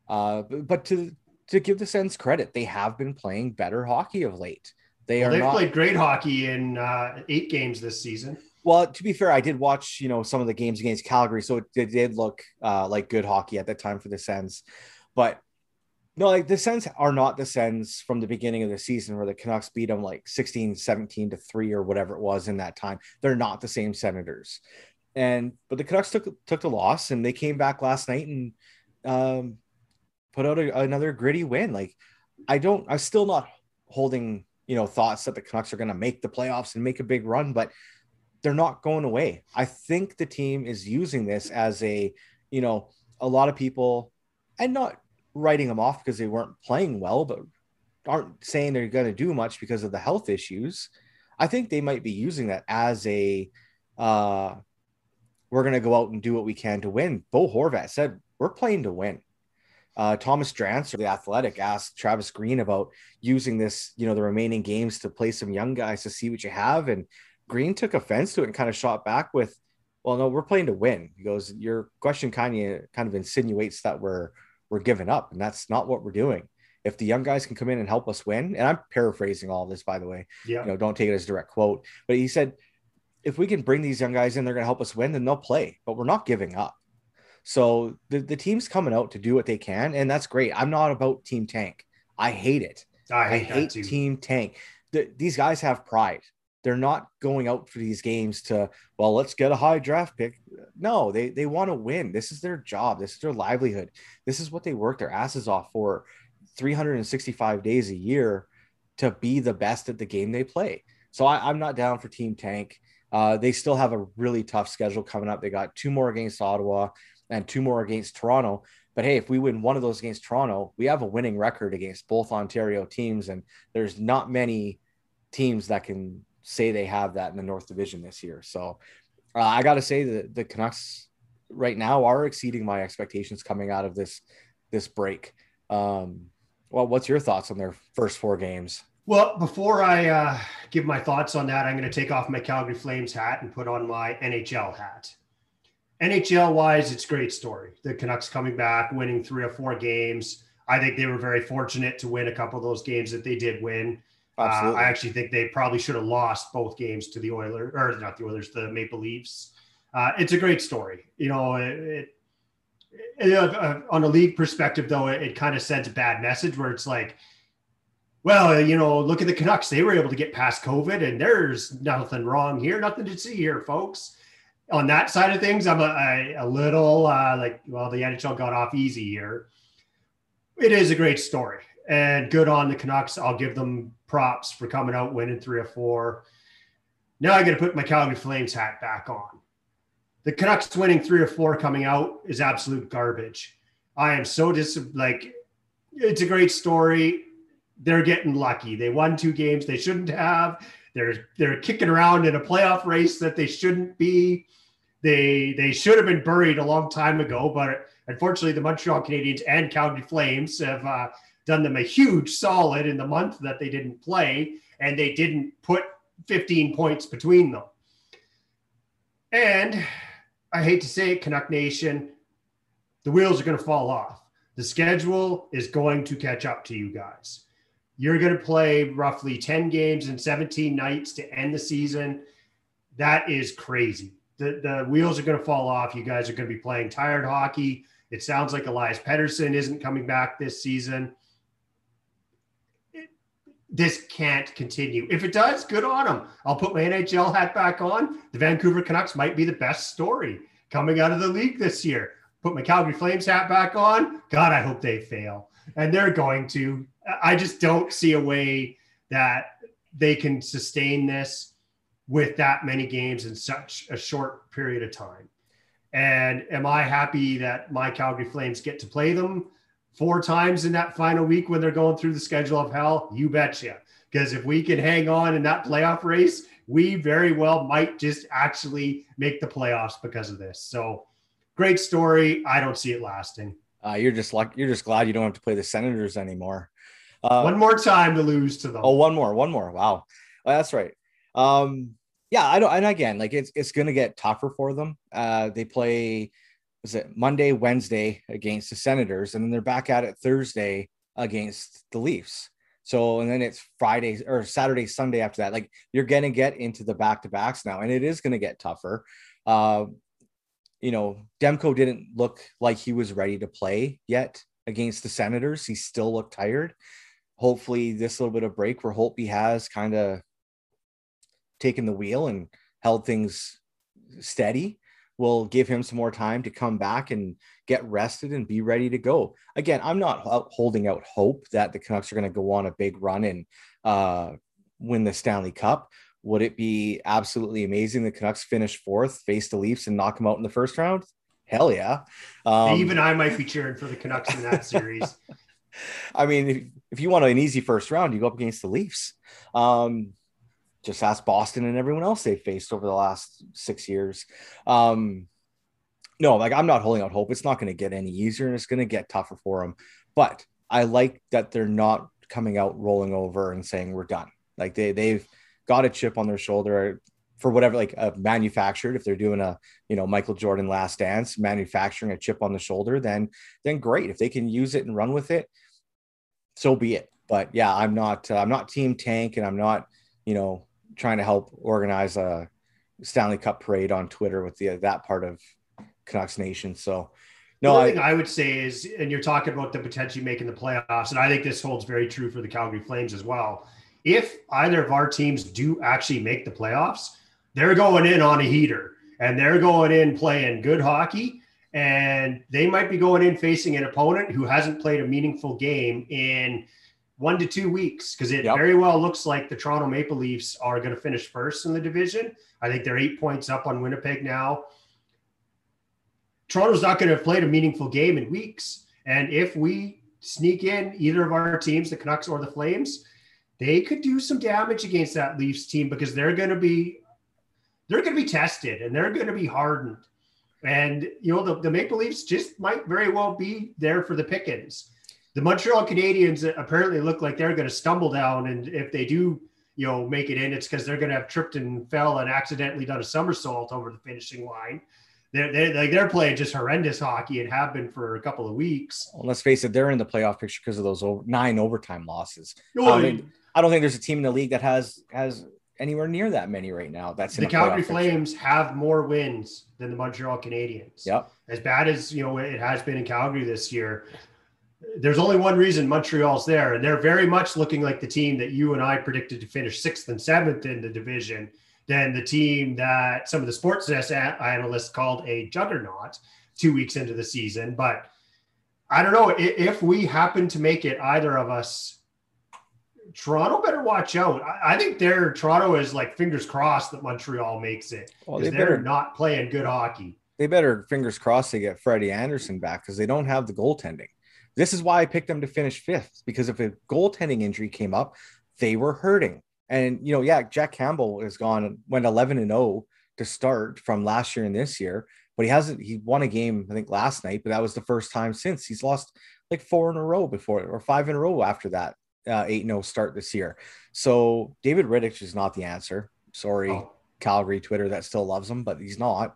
Uh, but, but, to to give the Sens credit, they have been playing better hockey of late. They well, are. They've not... played great hockey in uh, eight games this season. Well, to be fair, I did watch you know some of the games against Calgary, so it, it did look uh, like good hockey at that time for the Sens. But no, like the Sens are not the Sens from the beginning of the season where the Canucks beat them like 16, 17 to three or whatever it was in that time. They're not the same Senators. And but the Canucks took took the loss and they came back last night and um, put out a, another gritty win. Like I don't, I'm still not holding you know thoughts that the Canucks are going to make the playoffs and make a big run, but they're not going away. I think the team is using this as a you know a lot of people and not writing them off because they weren't playing well, but aren't saying they're going to do much because of the health issues. I think they might be using that as a uh, we're going to go out and do what we can to win. Bo Horvat said we're playing to win. Uh, Thomas Drance, the athletic, asked Travis Green about using this, you know, the remaining games to play some young guys to see what you have. And Green took offense to it and kind of shot back with, well, no, we're playing to win. He goes, your question kind of kind of insinuates that we're we're giving up, and that's not what we're doing. If the young guys can come in and help us win, and I'm paraphrasing all this by the way, yeah, you know, don't take it as a direct quote, but he said, if we can bring these young guys in, they're going to help us win, then they'll play, but we're not giving up. So the, the team's coming out to do what they can, and that's great. I'm not about team tank. I hate it. I hate, I hate team tank. The, these guys have pride. They're not going out for these games to, well, let's get a high draft pick. No, they they want to win. This is their job. This is their livelihood. This is what they work their asses off for 365 days a year to be the best at the game they play. So I, am not down for Team Tank. Uh, they still have a really tough schedule coming up. They got two more against Ottawa and two more against Toronto. But hey, if we win one of those against Toronto, we have a winning record against both Ontario teams, and there's not many teams that can say they have that in the North Division this year. So uh, I got to say that the Canucks right now are exceeding my expectations coming out of this this break. Um, well, what's your thoughts on their first four games? Well, before I uh, give my thoughts on that, I'm going to take off my Calgary Flames hat and put on my NHL hat. NHL wise, it's great story. The Canucks coming back, winning three or four games. I think they were very fortunate to win a couple of those games that they did win. Uh, I actually think they probably should have lost both games to the Oilers, or not the Oilers, the Maple Leafs. Uh, it's a great story. You know, it, it, uh, on a league perspective, though, it, it kind of sends a bad message where it's like, well, you know, look at the Canucks. They were able to get past COVID, and there's nothing wrong here, nothing to see here, folks. On that side of things, I'm a, a, a little uh, like, well, the NHL got off easy here. It is a great story and good on the Canucks. I'll give them props for coming out winning three or four. Now I got to put my Calgary Flames hat back on. The Canucks winning three or four coming out is absolute garbage. I am so dis like it's a great story. They're getting lucky. They won two games they shouldn't have. They're they're kicking around in a playoff race that they shouldn't be. They they should have been buried a long time ago, but unfortunately, the Montreal Canadiens and Calgary Flames have uh, done them a huge solid in the month that they didn't play, and they didn't put 15 points between them. And I hate to say it, Canuck Nation, the wheels are going to fall off. The schedule is going to catch up to you guys. You're going to play roughly 10 games in 17 nights to end the season. That is crazy. The, the wheels are going to fall off. You guys are going to be playing tired hockey. It sounds like Elias Pettersson isn't coming back this season this can't continue. If it does, good on them. I'll put my NHL hat back on. The Vancouver Canucks might be the best story coming out of the league this year. Put my Calgary Flames hat back on. God, I hope they fail. And they're going to. I just don't see a way that they can sustain this with that many games in such a short period of time. And am I happy that my Calgary Flames get to play them? Four times in that final week when they're going through the schedule of hell? You betcha. Because if we can hang on in that playoff race, we very well might just actually make the playoffs because of this. So great story. I don't see it lasting. Uh, you're just like you're just glad you don't have to play the Senators anymore. Uh, one more time to lose to them. Oh, one more, one more. Wow, oh, that's right. Um, yeah, I don't. And again, like it's it's going to get tougher for them. Uh, they play was it Monday, Wednesday against the Senators, and then they're back at it Thursday against the Leafs. So, and then it's Friday or Saturday, Sunday after that. Like you're going to get into the back to backs now, and it is going to get tougher. Uh, you know, Demko didn't look like he was ready to play yet against the Senators. He still looked tired. Hopefully, this little bit of break where Holtby has kind of taken the wheel and held things steady will give him some more time to come back and get rested and be ready to go. Again, I'm not holding out hope that the Canucks are going to go on a big run and uh, win the Stanley Cup. Would it be absolutely amazing the Canucks finish fourth, face the Leafs, and knock them out in the first round? Hell yeah. Um, Even I might be cheering for the Canucks in that series. I mean, if, if you want an easy first round, you go up against the Leafs. Um, just ask Boston and everyone else they faced over the last six years. Um, no, like I'm not holding out hope. It's not going to get any easier and it's going to get tougher for them. But I like that they're not coming out rolling over and saying we're done. Like they they've got a chip on their shoulder for whatever like uh, manufactured if they're doing a you know Michael Jordan last dance manufacturing a chip on the shoulder then then great if they can use it and run with it so be it but yeah I'm not uh, I'm not team tank and I'm not you know trying to help organize a Stanley Cup parade on Twitter with the that part of Canucks Nation. So, no, I, thing I would say is, and you're talking about the potentially making the playoffs, and I think this holds very true for the Calgary Flames as well. If either of our teams do actually make the playoffs, they're going in on a heater and they're going in playing good hockey. And they might be going in facing an opponent who hasn't played a meaningful game in one to two weeks because it yep. very well looks like the Toronto Maple Leafs are going to finish first in the division. I think they're eight points up on Winnipeg now. Toronto's not going to have played a meaningful game in weeks. And if we sneak in either of our teams, the Canucks or the Flames, they could do some damage against that Leafs team because they're going to be they're going to be tested and they're going to be hardened. And you know the, the Maple Leafs just might very well be there for the pickings the Montreal Canadiens apparently look like they're going to stumble down, and if they do, you know, make it in, it's because they're going to have tripped and fell and accidentally done a somersault over the finishing line. they're, they're like they're playing just horrendous hockey and have been for a couple of weeks. Well, let's face it, they're in the playoff picture because of those over, nine overtime losses. I don't, think, I don't think there's a team in the league that has has anywhere near that many right now. That's the Calgary Flames picture. have more wins than the Montreal Canadiens. Yep. As bad as you know it has been in Calgary this year, there's only one reason Montreal's there, and they're very much looking like the team that you and I predicted to finish sixth and seventh in the division than the team that some of the sports analysts called a juggernaut two weeks into the season. But I don't know if we happen to make it, either of us. Toronto better watch out. I think they're Toronto is like fingers crossed that Montreal makes it. Well, they they're better, not playing good hockey. They better fingers crossed they get Freddie Andersen back because they don't have the goaltending. This is why I picked them to finish fifth because if a goaltending injury came up, they were hurting. And you know, yeah, Jack Campbell has gone went 11 and 0 to start from last year and this year, but he hasn't. He won a game I think last night, but that was the first time since he's lost like four in a row before or five in a row after that uh, 8 0 start this year. So David Rittich is not the answer. Sorry, oh. Calgary Twitter that still loves him, but he's not.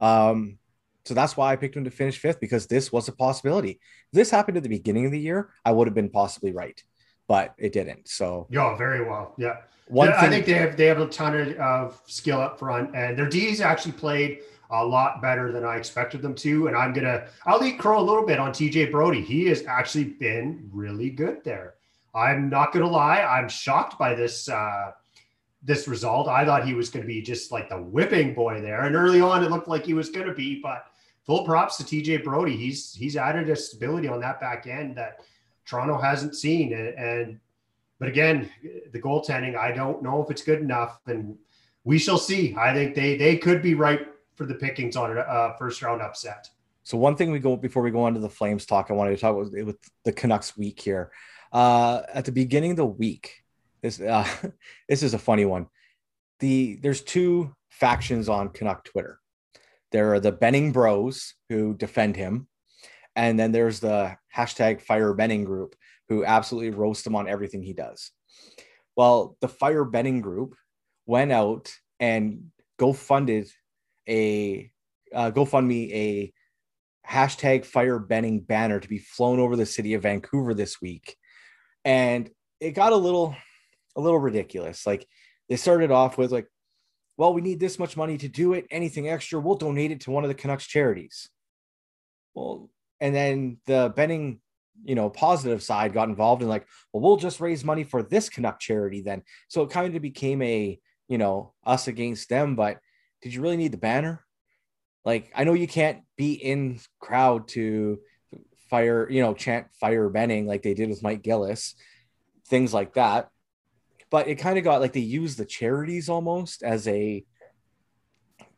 Um, so that's why I picked him to finish fifth because this was a possibility. If this happened at the beginning of the year, I would have been possibly right but it didn't. So yeah, very well. Yeah. One yeah, thing- I think they have they have a ton of, skill up front, and their D's actually played a lot better than I expected them to. And I'm gonna I'll eat crow a little bit on TJ Brodie. He has actually been really good there. I'm not gonna lie, I'm shocked by this uh this result. I thought he was going to be just like the whipping boy there, and early on it looked like he was going to be. But full props to TJ Brodie. He's he's added a stability on that back end that Toronto hasn't seen. And, and but again, the goaltending, I don't know if it's good enough, and we shall see. I think they they could be right for the pickings on a first round upset. So one thing we go before we go on to the Flames talk, I wanted to talk with, with the Canucks week here. Uh, at the beginning of the week, this uh, this is a funny one. The there's two factions on Canuck Twitter. There are the Benning Bros who defend him, and then there's the hashtag fire Benning group who absolutely roast him on everything he does. Well, the fire Benning group went out and go funded a uh, GoFundMe a hashtag fire Benning banner to be flown over the city of Vancouver this week. And it got a little a little ridiculous. Like they started off with like, well, we need this much money to do it. Anything extra, we'll donate it to one of the Canucks charities. Well, and then the Benning, you know, positive side got involved and like, well, we'll just raise money for this Canuck charity then. So it kind of became a, you know, us against them. But did you really need the banner? Like, I know you can't be in crowd to fire, you know, chant fire Benning like they did with Mike Gillis, things like that. But it kind of got like they use the charities almost as a,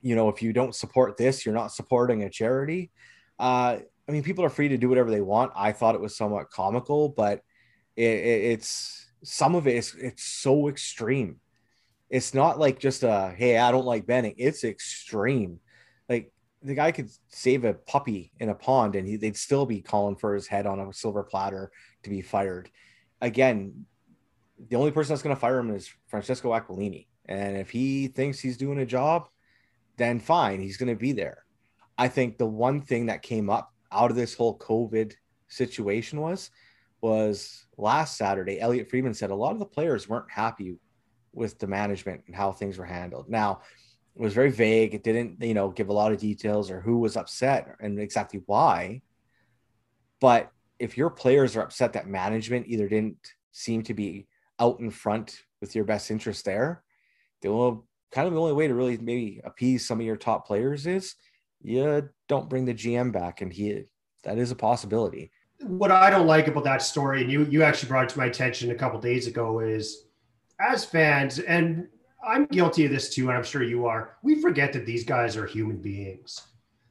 you know, if you don't support this, you're not supporting a charity. Uh, I mean, people are free to do whatever they want. I thought it was somewhat comical, but it, it, it's some of it is it's so extreme. It's not like just a hey, I don't like Benning. It's extreme. Like the guy could save a puppy in a pond, and he, they'd still be calling for his head on a silver platter to be fired. Again, the only person that's going to fire him is Francesco Aquilini, and if he thinks he's doing a job, then fine, he's going to be there. I think the one thing that came up out of this whole COVID situation was was last Saturday. Elliotte Friedman said a lot of the players weren't happy with the management and how things were handled. Now, it was very vague. It didn't, you know, give a lot of details or who was upset and exactly why. But if your players are upset that management either didn't seem to be out in front with your best interest there, the only, kind of the only way to really maybe appease some of your top players is you don't bring the GM back, and he that is a possibility. What I don't like about that story, and you you actually brought it to my attention a couple days ago, is as fans, and I'm guilty of this too, and I'm sure you are. We forget that these guys are human beings.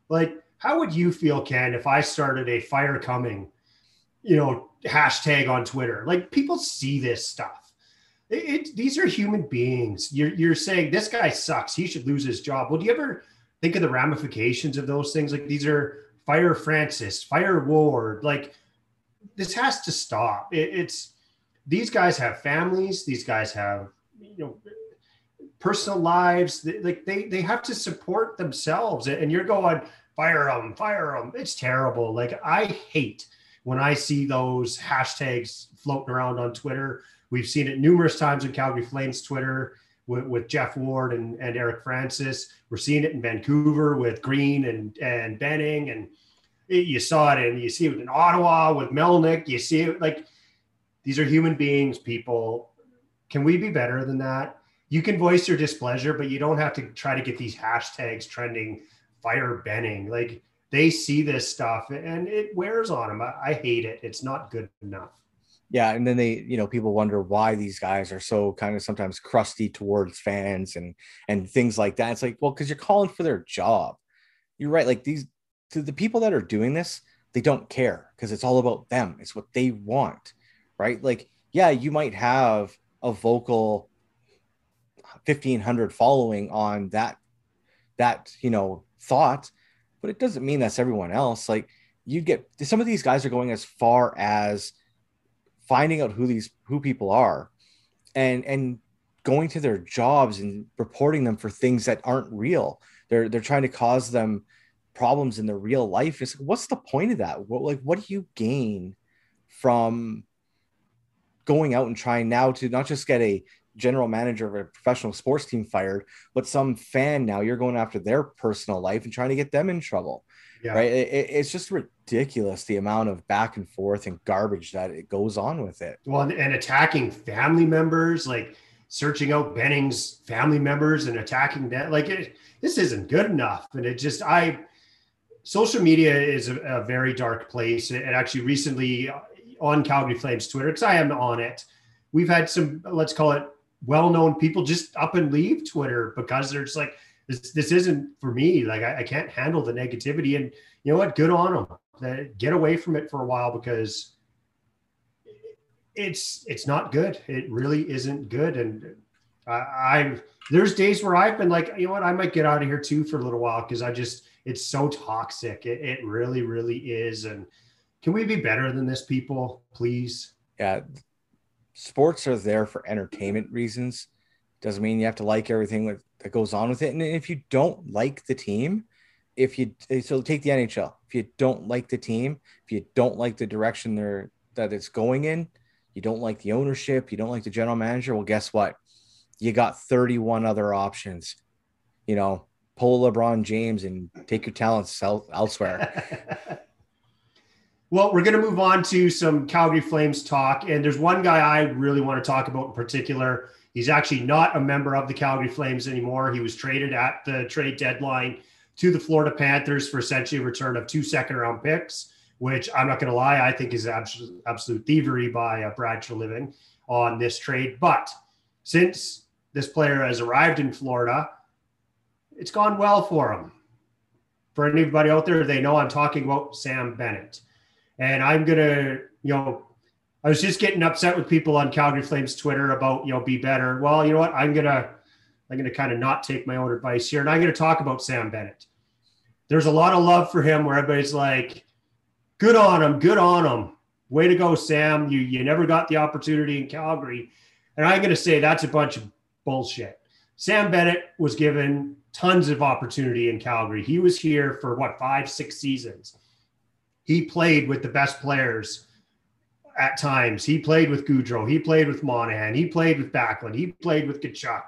Like, how would you feel, Ken, if I started a fire coming, you know, hashtag on Twitter? Like, people see this stuff. It, it, these are human beings. You're, you're saying this guy sucks. He should lose his job. Well, do you ever think of the ramifications of those things. Like these are fire Francis, fire Ward. Like this has to stop. It, it's these guys have families. These guys have you know personal lives. Like they they have to support themselves, and you're going fire them, fire them. It's terrible. Like I hate when I see those hashtags floating around on Twitter. We've seen it numerous times in Calgary Flames Twitter with, with Geoff Ward and, and Eric Francis. We're seeing it in Vancouver with Green and, and Benning. And it, you saw it and you see it in Ottawa with Melnyk. You see it like these are human beings, people. Can we be better than that? You can voice your displeasure, but you don't have to try to get these hashtags trending fire Benning. Like they see this stuff and it wears on them. I, I hate it. It's not good enough. Yeah, and then they, you know, people wonder why these guys are so kind of sometimes crusty towards fans and and things like that. It's like, well, because you're calling for their job. You're right. Like these, to the people that are doing this, they don't care because it's all about them. It's what they want, right? Like, yeah, you might have a vocal 1500 following on that that you know thought, but it doesn't mean that's everyone else. Like you get some of these guys are going as far as finding out who these who people are and and going to their jobs and reporting them for things that aren't real. They're they're trying to cause them problems in their real life. It's what's the point of that? What like what do you gain from going out and trying now to not just get a general manager of a professional sports team fired but some fan now you're going after their personal life and trying to get them in trouble yeah. right? It, it's just ridiculous the amount of back and forth and garbage that it goes on with it. Well and, and attacking family members like searching out benning's family members and attacking that like it, this isn't good enough. And it just i social media is a, a very dark place. And actually recently on calgary flames twitter because i am on it we've had some let's call it well-known people just up and leave twitter because they're just like this this isn't for me. Like I, I can't handle the negativity. And you know what? Good on them. Get away from it for a while because it's it's not good. It really isn't good. And I, I've there's days where I've been like, you know what, I might get out of here too for a little while because I just it's so toxic. It, it really, really is. And can we be better than this, people? Please. Yeah. Sports are there for entertainment reasons. Doesn't mean you have to like everything that goes on with it. And if you don't like the team, if you so take the NHL, if you don't like the team, if you don't like the direction they're that it's going in, you don't like the ownership, you don't like the general manager, well, guess what? You got 31 other options. You know, pull LeBron James and take your talents elsewhere. well, we're going to move on to some Calgary Flames talk. And there's one guy I really want to talk about in particular He's actually not a member of the Calgary Flames anymore. He was traded at the trade deadline to the Florida Panthers for essentially a return of two second round picks, which I'm not going to lie, I think is absolute, thievery by uh, Brad Treliving on this trade. But since this player has arrived in Florida, it's gone well for him. For anybody out there, they know I'm talking about Sam Bennett. And I'm to, you know, I was just getting upset with people on Calgary Flames Twitter about, you know, be better. Well, you know what? I'm to, I'm to kind of not take my own advice here. And I'm to talk about Sam Bennett. There's a lot of love for him where everybody's like, good on him, good on him. Way to go, Sam. You, you never got the opportunity in Calgary. And I'm to say that's a bunch of bullshit. Sam Bennett was given tons of opportunity in Calgary. He was here for what, five, six seasons. He played with the best players at times. He played with Gaudreau. He played with Monahan. He played with Backlund. He played with Tkachuk.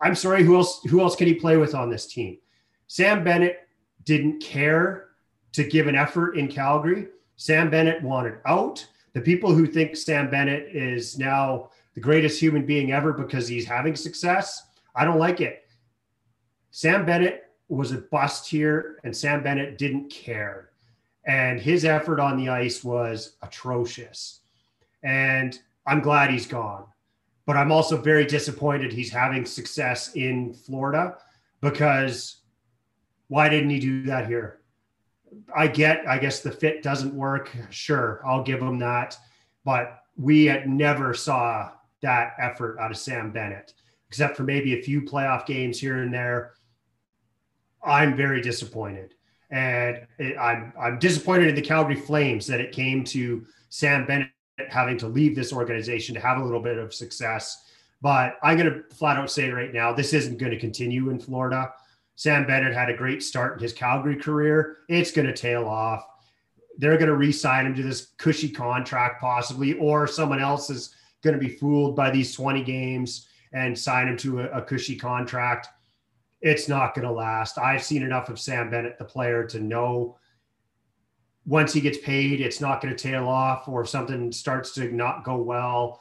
I'm sorry, who else? Who else can he play with on this team? Sam Bennett didn't care to give an effort in Calgary. Sam Bennett wanted out. The people who think Sam Bennett is now the greatest human being ever because he's having success, I don't like it. Sam Bennett was a bust here, and Sam Bennett didn't care and his effort on the ice was atrocious. And I'm glad he's gone. But I'm also very disappointed he's having success in Florida because why didn't he do that here? I get, I guess the fit doesn't work. Sure, I'll give him that. But we never saw that effort out of Sam Bennett, except for maybe a few playoff games here and there. I'm very disappointed. And it, I'm, I'm disappointed in the Calgary Flames that it came to Sam Bennett having to leave this organization to have a little bit of success But I'm going to flat out say right now, this isn't going to continue in Florida. Sam Bennett had a great start in his Calgary career. It's going to tail off. They're going to re sign him to this cushy contract, possibly, or someone else is going to be fooled by these 20 games and sign him to a, a cushy contract. It's not going to last. I've seen enough of Sam Bennett, the player, to know once he gets paid, it's not going to tail off, or if something starts to not go well,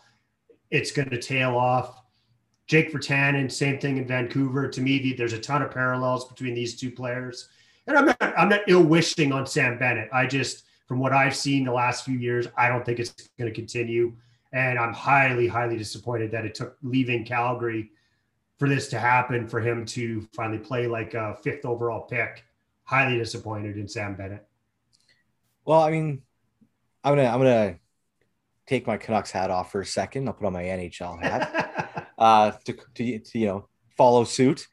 it's going to tail off. Jake Virtanen, same thing in Vancouver. To me, there's a ton of parallels between these two players. And I'm not, I'm not ill wishing on Sam Bennett. I just, from what I've seen the last few years, I don't think it's going to continue. And I'm highly, highly disappointed that it took leaving Calgary for this to happen for him to finally play like a fifth overall pick. Highly disappointed in Sam Bennett. Well, I mean, I'm gonna I'm gonna take my Canucks hat off for a second. I'll put on my NHL hat uh, to, to, to you know follow suit.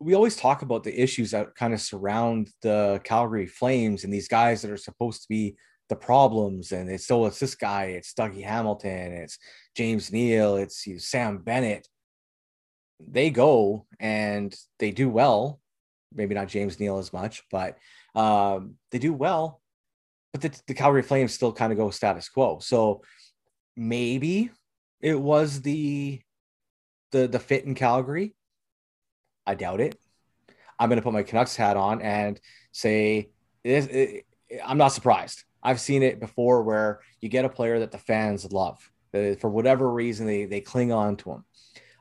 We always talk about the issues that kind of surround the Calgary Flames and these guys that are supposed to be the problems. And it's so it's this guy, it's Dougie Hamilton, it's James Neal, it's you know, Sam Bennett. They go and they do well. Maybe not James Neal as much, but um, they do well, but the, the Calgary Flames still kind of go status quo. So maybe it was the the the fit in Calgary. I doubt it. I'm going to put my Canucks hat on and say it, it, I'm not surprised. I've seen it before where you get a player that the fans love. For whatever reason, they they cling on to him.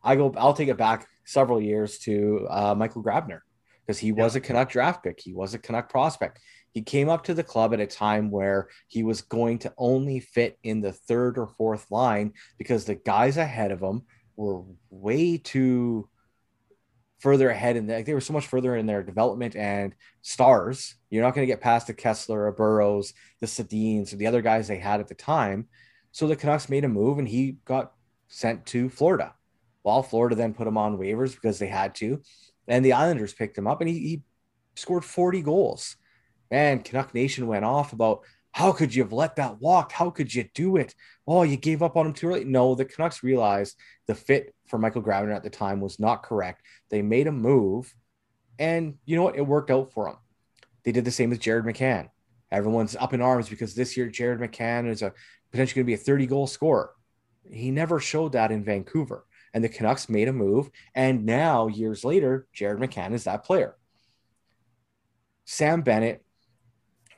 I go. I'll take it back several years to uh, Michael Grabner because he was a Canuck draft pick. He was a Canuck prospect. He came up to the club at a time where he was going to only fit in the third or fourth line because the guys ahead of him were way too further ahead and the, they were so much further in their development and stars. You're not going to get past the Kesler, or Burrows, the Sedins, or the other guys they had at the time. So the Canucks made a move and he got sent to Florida. While Florida then put him on waivers because they had to and the Islanders picked him up and he, he scored 40 goals. And Canuck Nation went off about how could you have let that walk? How could you do it? Oh, you gave up on him too early. No, the Canucks realized the fit for Michael Grabner at the time was not correct. They made a move, and you know what? It worked out for them. They did the same with Jared McCann. Everyone's up in arms because this year Jared McCann is a potentially going to be a 30 goal scorer. He never showed that in Vancouver and the Canucks made a move. And now, years later, Jared McCann is that player. Sam Bennett,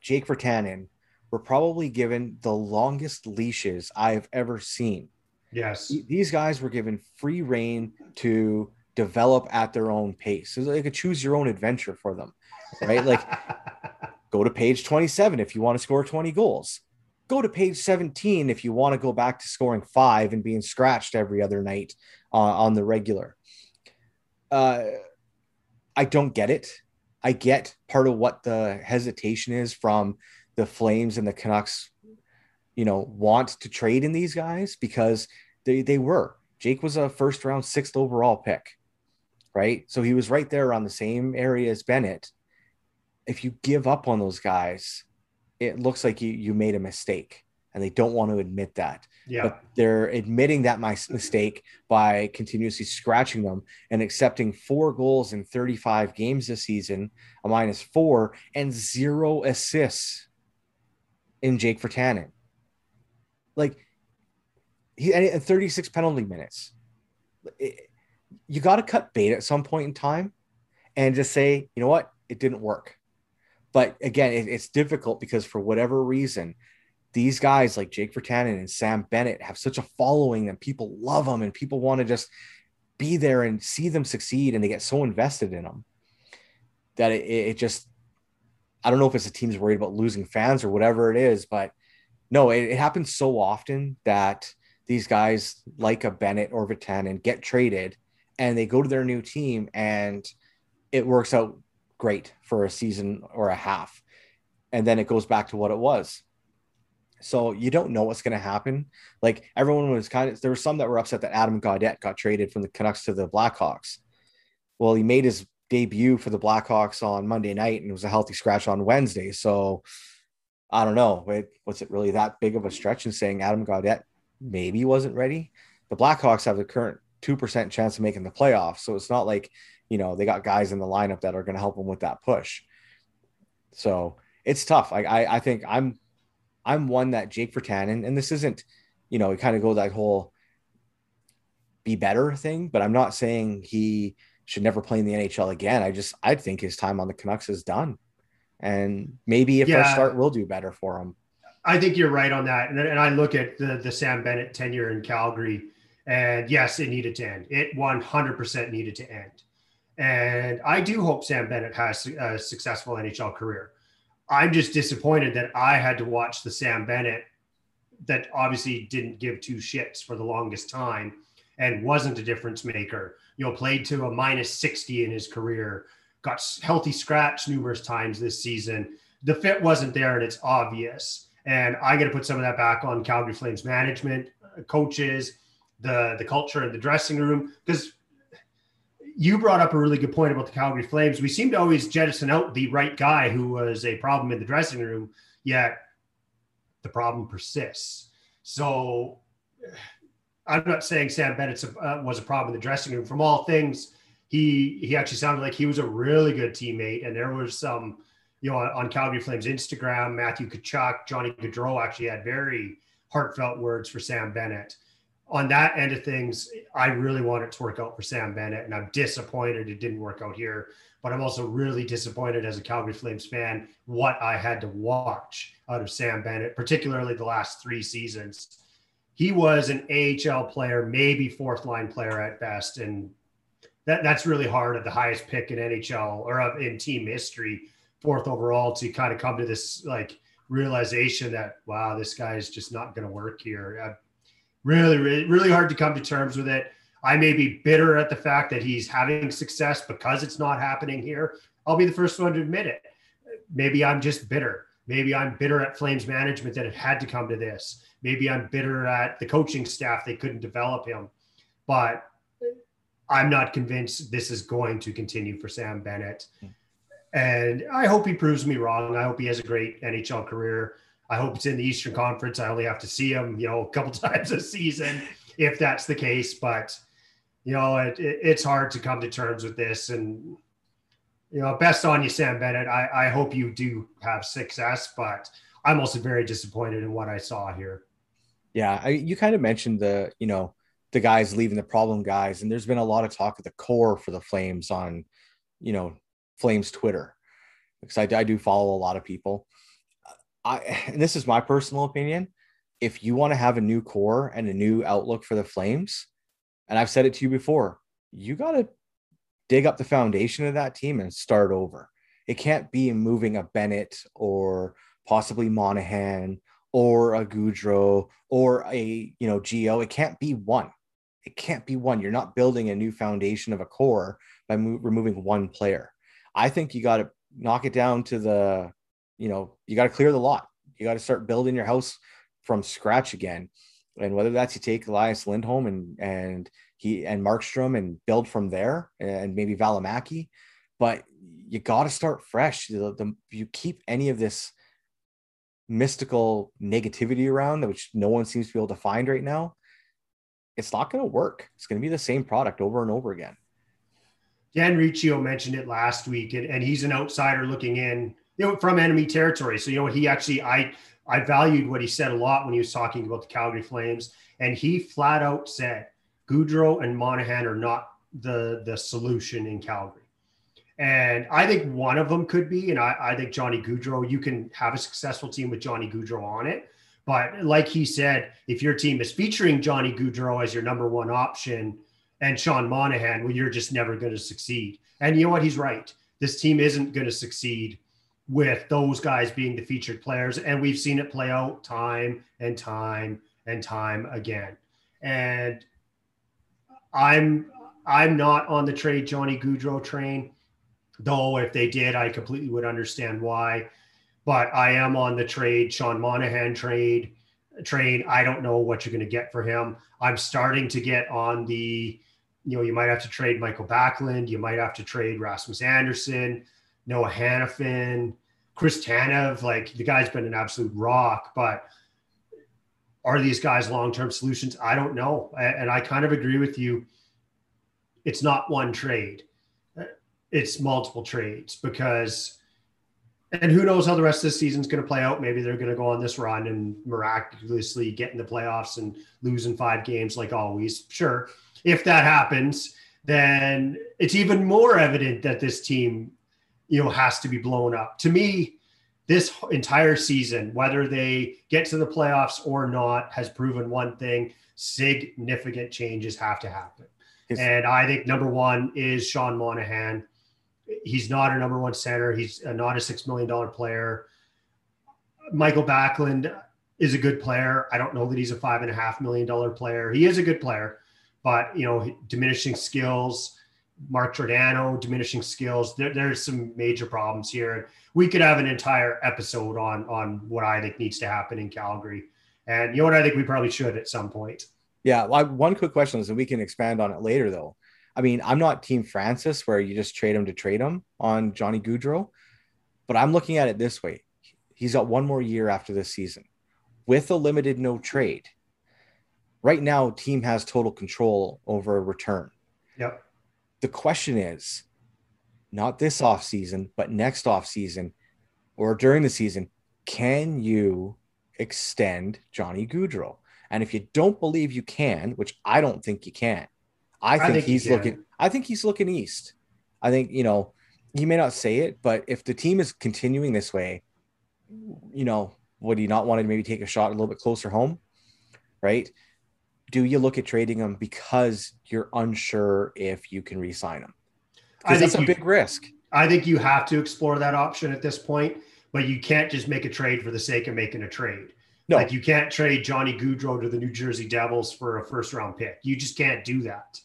Jake Virtanen were probably given the longest leashes I've ever seen. Yes. These guys were given free reign to develop at their own pace. So they could choose your own adventure for them, right? Like go to page 27 if you want to score 20 goals. Go to page 17 if you want to go back to scoring five and being scratched every other night uh, on the regular. Uh, I don't get it. I get part of what the hesitation is from the Flames and the Canucks, you know, want to trade in these guys because they, they were. Jake was a first round, sixth overall pick, right? So he was right there around the same area as Bennett. If you give up on those guys, it looks like you, you made a mistake and they don't want to admit that. Yeah. But they're admitting that my mistake by continuously scratching them and accepting four goals in 35 games this season, a minus four, and zero assists in Jake Virtanen. Like he and 36 penalty minutes. It, you got to cut bait at some point in time and just say, you know what, it didn't work. But again, it, it's difficult because for whatever reason, these guys like Jake Virtanen and Sam Bennett have such a following and people love them and people want to just be there and see them succeed and they get so invested in them that it, it just I don't know if it's the team's worried about losing fans or whatever it is, but no, it, it happens so often that these guys like a Bennett or Virtanen get traded and they go to their new team and it works out great for a season or a half. And then it goes back to what it was. So you don't know what's going to happen. Like everyone was kind of, there were some that were upset that Adam Gaudette got traded from the Canucks to the Blackhawks. Well, he made his debut for the Blackhawks on Monday night and it was a healthy scratch on Wednesday. So I don't know. Was it really that big of a stretch in saying Adam Gaudette maybe wasn't ready? the Blackhawks have the current 2% chance of making the playoffs. So it's not like, you know, they got guys in the lineup that are going to help them with that push. So it's tough. I, I, I think I'm, I'm one that Jake Virtanen, and this isn't, you know, it kind of goes that whole be better thing, but I'm not saying he should never play in the NHL again. I just, I think his time on the Canucks is done. And maybe if yeah. start will do better for him. I think you're right on that. And, and I look at the, the Sam Bennett tenure in Calgary and yes, it needed to end. It 100% needed to end. And I do hope Sam Bennett has a successful NHL career. I'm just disappointed that I had to watch the Sam Bennett that obviously didn't give two shits for the longest time and wasn't a difference maker. You know, played to a minus 60 in his career, got healthy scratch numerous times this season. The fit wasn't there and it's obvious. And I got to put some of that back on Calgary Flames management, uh, coaches, the the culture in the dressing room because you brought up a really good point about the Calgary Flames. We seem to always jettison out the right guy who was a problem in the dressing room, yet the problem persists. So I'm not saying Sam Bennett uh, was a problem in the dressing room. From all things, he he actually sounded like he was a really good teammate, and there was some, you know, on, Calgary Flames Instagram, Matthew Tkachuk, Johnny Gaudreau actually had very heartfelt words for Sam Bennett on that end of things, I really want it to work out for Sam Bennett, and I'm disappointed it didn't work out here. But I'm also really disappointed as a Calgary Flames fan what I had to watch out of Sam Bennett, particularly the last three seasons. He was an AHL player, maybe fourth line player at best, and that that's really hard at the highest pick in NHL or in team history, fourth overall, to kind of come to this like realization that wow, this guy is just not going to work here. Uh, Really, really, really hard to come to terms with it. I may be bitter at the fact that he's having success because it's not happening here. I'll be the first one to admit it. Maybe I'm just bitter. Maybe I'm bitter at Flames management that it had to come to this. Maybe I'm bitter at the coaching staff they couldn't develop him. But I'm not convinced this is going to continue for Sam Bennett. Hmm. And I hope he proves me wrong. I hope he has a great NHL career. I hope it's in the Eastern Conference. I only have to see him, you know, a couple times a season if that's the case. But you know, it, it, it's hard to come to terms with this. And you know, best on you, Sam Bennett. I, I hope you do have success, but I'm also very disappointed in what I saw here. Yeah, I, you kind of mentioned the, you know, the guys leaving the problem guys, and there's been a lot of talk at the core for the Flames on, you know, Flames Twitter because I, I do follow a lot of people I and this is my personal opinion. If you want to have a new core and a new outlook for the Flames, and I've said it to you before, you got to dig up the foundation of that team and start over. It can't be moving a Bennett or possibly Monahan or a Gaudreau or a you know Geo. It can't be one. It can't be one. You're not building a new foundation of a core by mo- removing one player. I think you got to knock it down to the you know, you got to clear the lot. You got to start building your house from scratch again. And whether that's you take Elias Lindholm and and he and Markstrom and build from there, and maybe Valimaki, but you got to start fresh. The, the, you keep any of this mystical negativity around, which no one seems to be able to find right now, it's not going to work. It's going to be the same product over and over again. Dan Riccio mentioned it last week, and, and he's an outsider looking in you know, from enemy territory. So you know what he actually I I valued what he said a lot when he was talking about the Calgary Flames, and he flat out said Gaudreau and Monahan are not the the solution in Calgary. And I think one of them could be, and I, I think Johnny Gaudreau, you can have a successful team with Johnny Gaudreau on it. But like he said, if your team is featuring Johnny Gaudreau as your number one option and Sean Monahan, well, you're just never going to succeed. And you know what? He's right. This team isn't going to succeed with those guys being the featured players. And we've seen it play out time and time and time again. And I'm I'm not on the trade Johnny Gaudreau train, though if they did, I completely would understand why. But I am on the trade Sean Monahan trade train. I don't know what you're going to get for him. I'm starting to get on the, you know, you might have to trade Michael Backlund. You might have to trade Rasmus Andersson. Noah Hanifin, Chris Tanev. Like the guy's been an absolute rock, but are these guys long-term solutions? I don't know. And I kind of agree with you. It's not one trade. It's multiple trades because and who knows how the rest of the season's going to play out. Maybe they're going to go on this run and miraculously get in the playoffs and lose in five games like always. Sure. If that happens, then it's even more evident that this team, you know, has to be blown up. To me, this entire season, whether they get to the playoffs or not, has proven one thing significant changes have to happen. and I think number one is Sean Monahan. He's not a number one center, he's not a $6 million player. Michael Backlund is a good player. I don't know that he's a five and a half million dollar player. He is a good player, but you know, diminishing skills. Mark Giordano, diminishing skills. There, there's some major problems here. We could have an entire episode on on what I think needs to happen in Calgary, and you know what I think we probably should at some point. Yeah, well, one quick question is, and we can expand on it later though. I mean, I'm not Team Francis where you just trade him to trade him on Johnny Gaudreau, but I'm looking at it this way: he's got one more year after this season with a limited no trade. Right now, team has total control over a return. Yep the question is not this off season, but next off season or during the season, can you extend Johnny Gaudreau? And if you don't believe you can, which I don't think you can, I think, I think he's looking. I think he's looking east. I think you know he may not say it, but if the team is continuing this way, you know, would he not want to maybe take a shot a little bit closer home, right? Do you look at trading him because you're unsure if you can re-sign him? Because that's a you, big risk. I think you have to explore that option at this point, but you can't just make a trade for the sake of making a trade. No. Like you can't trade Johnny Gaudreau to the New Jersey Devils for a first round pick. You just can't do that.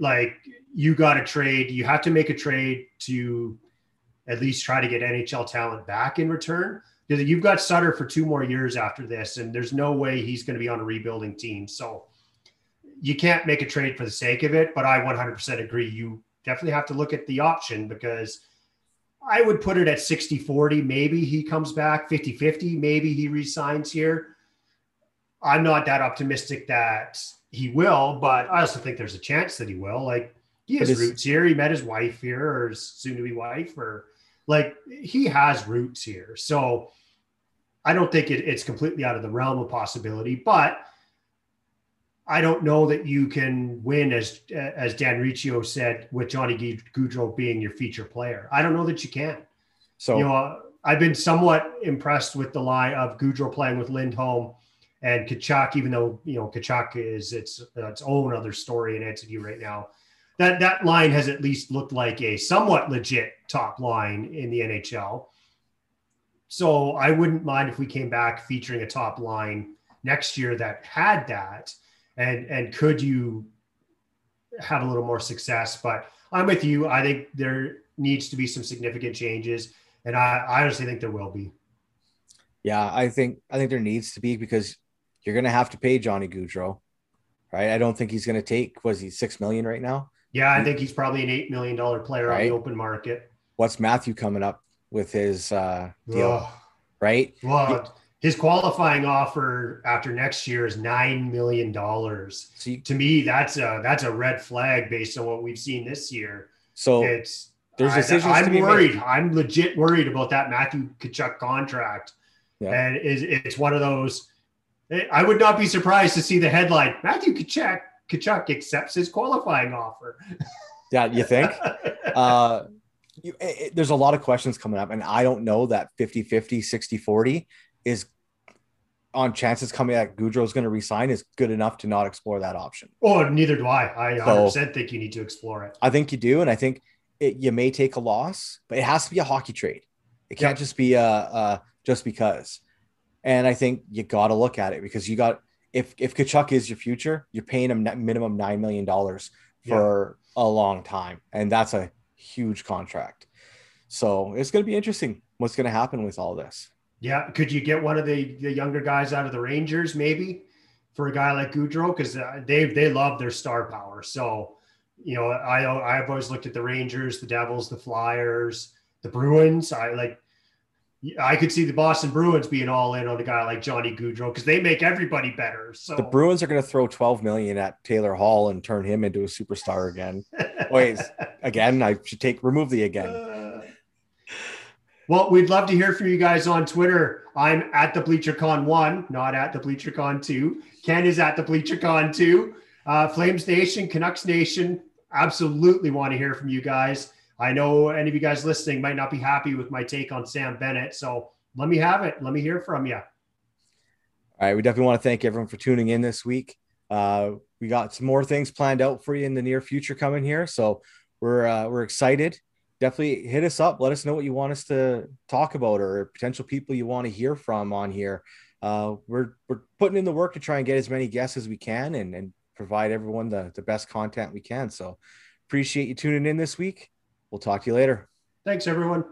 Like you got to trade. You have to make a trade to at least try to get NHL talent back in return because you've got Sutter for two more years after this, and there's no way he's going to be on a rebuilding team. So you can't make a trade for the sake of it. But I 100% agree. You definitely have to look at the option because I would put it at 60 40. Maybe he comes back 50 50. Maybe he resigns here. I'm not that optimistic that he will, but I also think there's a chance that he will. Like he has roots here. He met his wife here, or soon to be wife, or like he has roots here. So I don't think it, it's completely out of the realm of possibility, but I don't know that you can win as as Dan Riccio said with Johnny Gaudreau being your feature player. I don't know that you can. So you know, I've been somewhat impressed with the line of Gaudreau playing with Lindholm and Tkachuk, even though you know Tkachuk is its its own other story and entity right now that that line has at least looked like a somewhat legit top line in the NHL. So I wouldn't mind if we came back featuring a top line next year that had that. And and could you have a little more success? But I'm with you. I think there needs to be some significant changes, and I, I honestly think there will be. Yeah, I think I think there needs to be because you're going to have to pay Johnny Gaudreau, right? I don't think he's going to take was he six million right now. Yeah, I think he's probably an eight million dollar player right? on the open market. What's Matthew coming up with his uh, deal? Oh. Right. Well, his qualifying offer after next year is nine million dollars. So to me, that's a that's a red flag based on what we've seen this year. So it's there's decisions. I, am worried. Made. I'm legit worried about that Matthew Tkachuk contract. Yeah. And it's, it's one of those. I would not be surprised to see the headline: Matthew Tkachuk Tkachuk accepts his qualifying offer. yeah, you think? uh, you, it, it, there's a lot of questions coming up, and I don't know that 50 50, 60 40 is on chances coming that is going to resign is good enough to not explore that option. Oh, neither do I. I 100% think you need to explore it. I think you do. And I think it, you may take a loss, but it has to be a hockey trade. It can't yep. just be a, a just because. And I think you got to look at it because you got if if Tkachuk is your future, you're paying him minimum nine million dollars for yeah. a long time, and that's a huge contract. So it's going to be interesting what's going to happen with all this. Yeah, could you get one of the the younger guys out of the Rangers maybe for a guy like Gaudreau because uh, they they love their star power. So you know, I I've always looked at the Rangers, the Devils, the Flyers, the Bruins. I like I could see the Boston Bruins being all in on a guy like Johnny Gaudreau because they make everybody better. So the Bruins are going to throw 12 million at Taylor Hall and turn him into a superstar again. Wait, again, I should take remove the again. Uh, well, we'd love to hear from you guys on Twitter. I'm at the BleacherCon one, not at the BleacherCon two. Ken is at the BleacherCon two. Uh, Flames Nation, Canucks Nation, absolutely want to hear from you guys. I know any of you guys listening might not be happy with my take on Sam Bennett. So let me have it. Let me hear from you. All right. We definitely want to thank everyone for tuning in this week. Uh, we got some more things planned out for you in the near future coming here. So we're, uh, we're excited. Definitely hit us up. Let us know what you want us to talk about or potential people you want to hear from on here. Uh, we're, we're putting in the work to try and get as many guests as we can and, and provide everyone the, the best content we can. So appreciate you tuning in this week. We'll talk to you later. Thanks, everyone.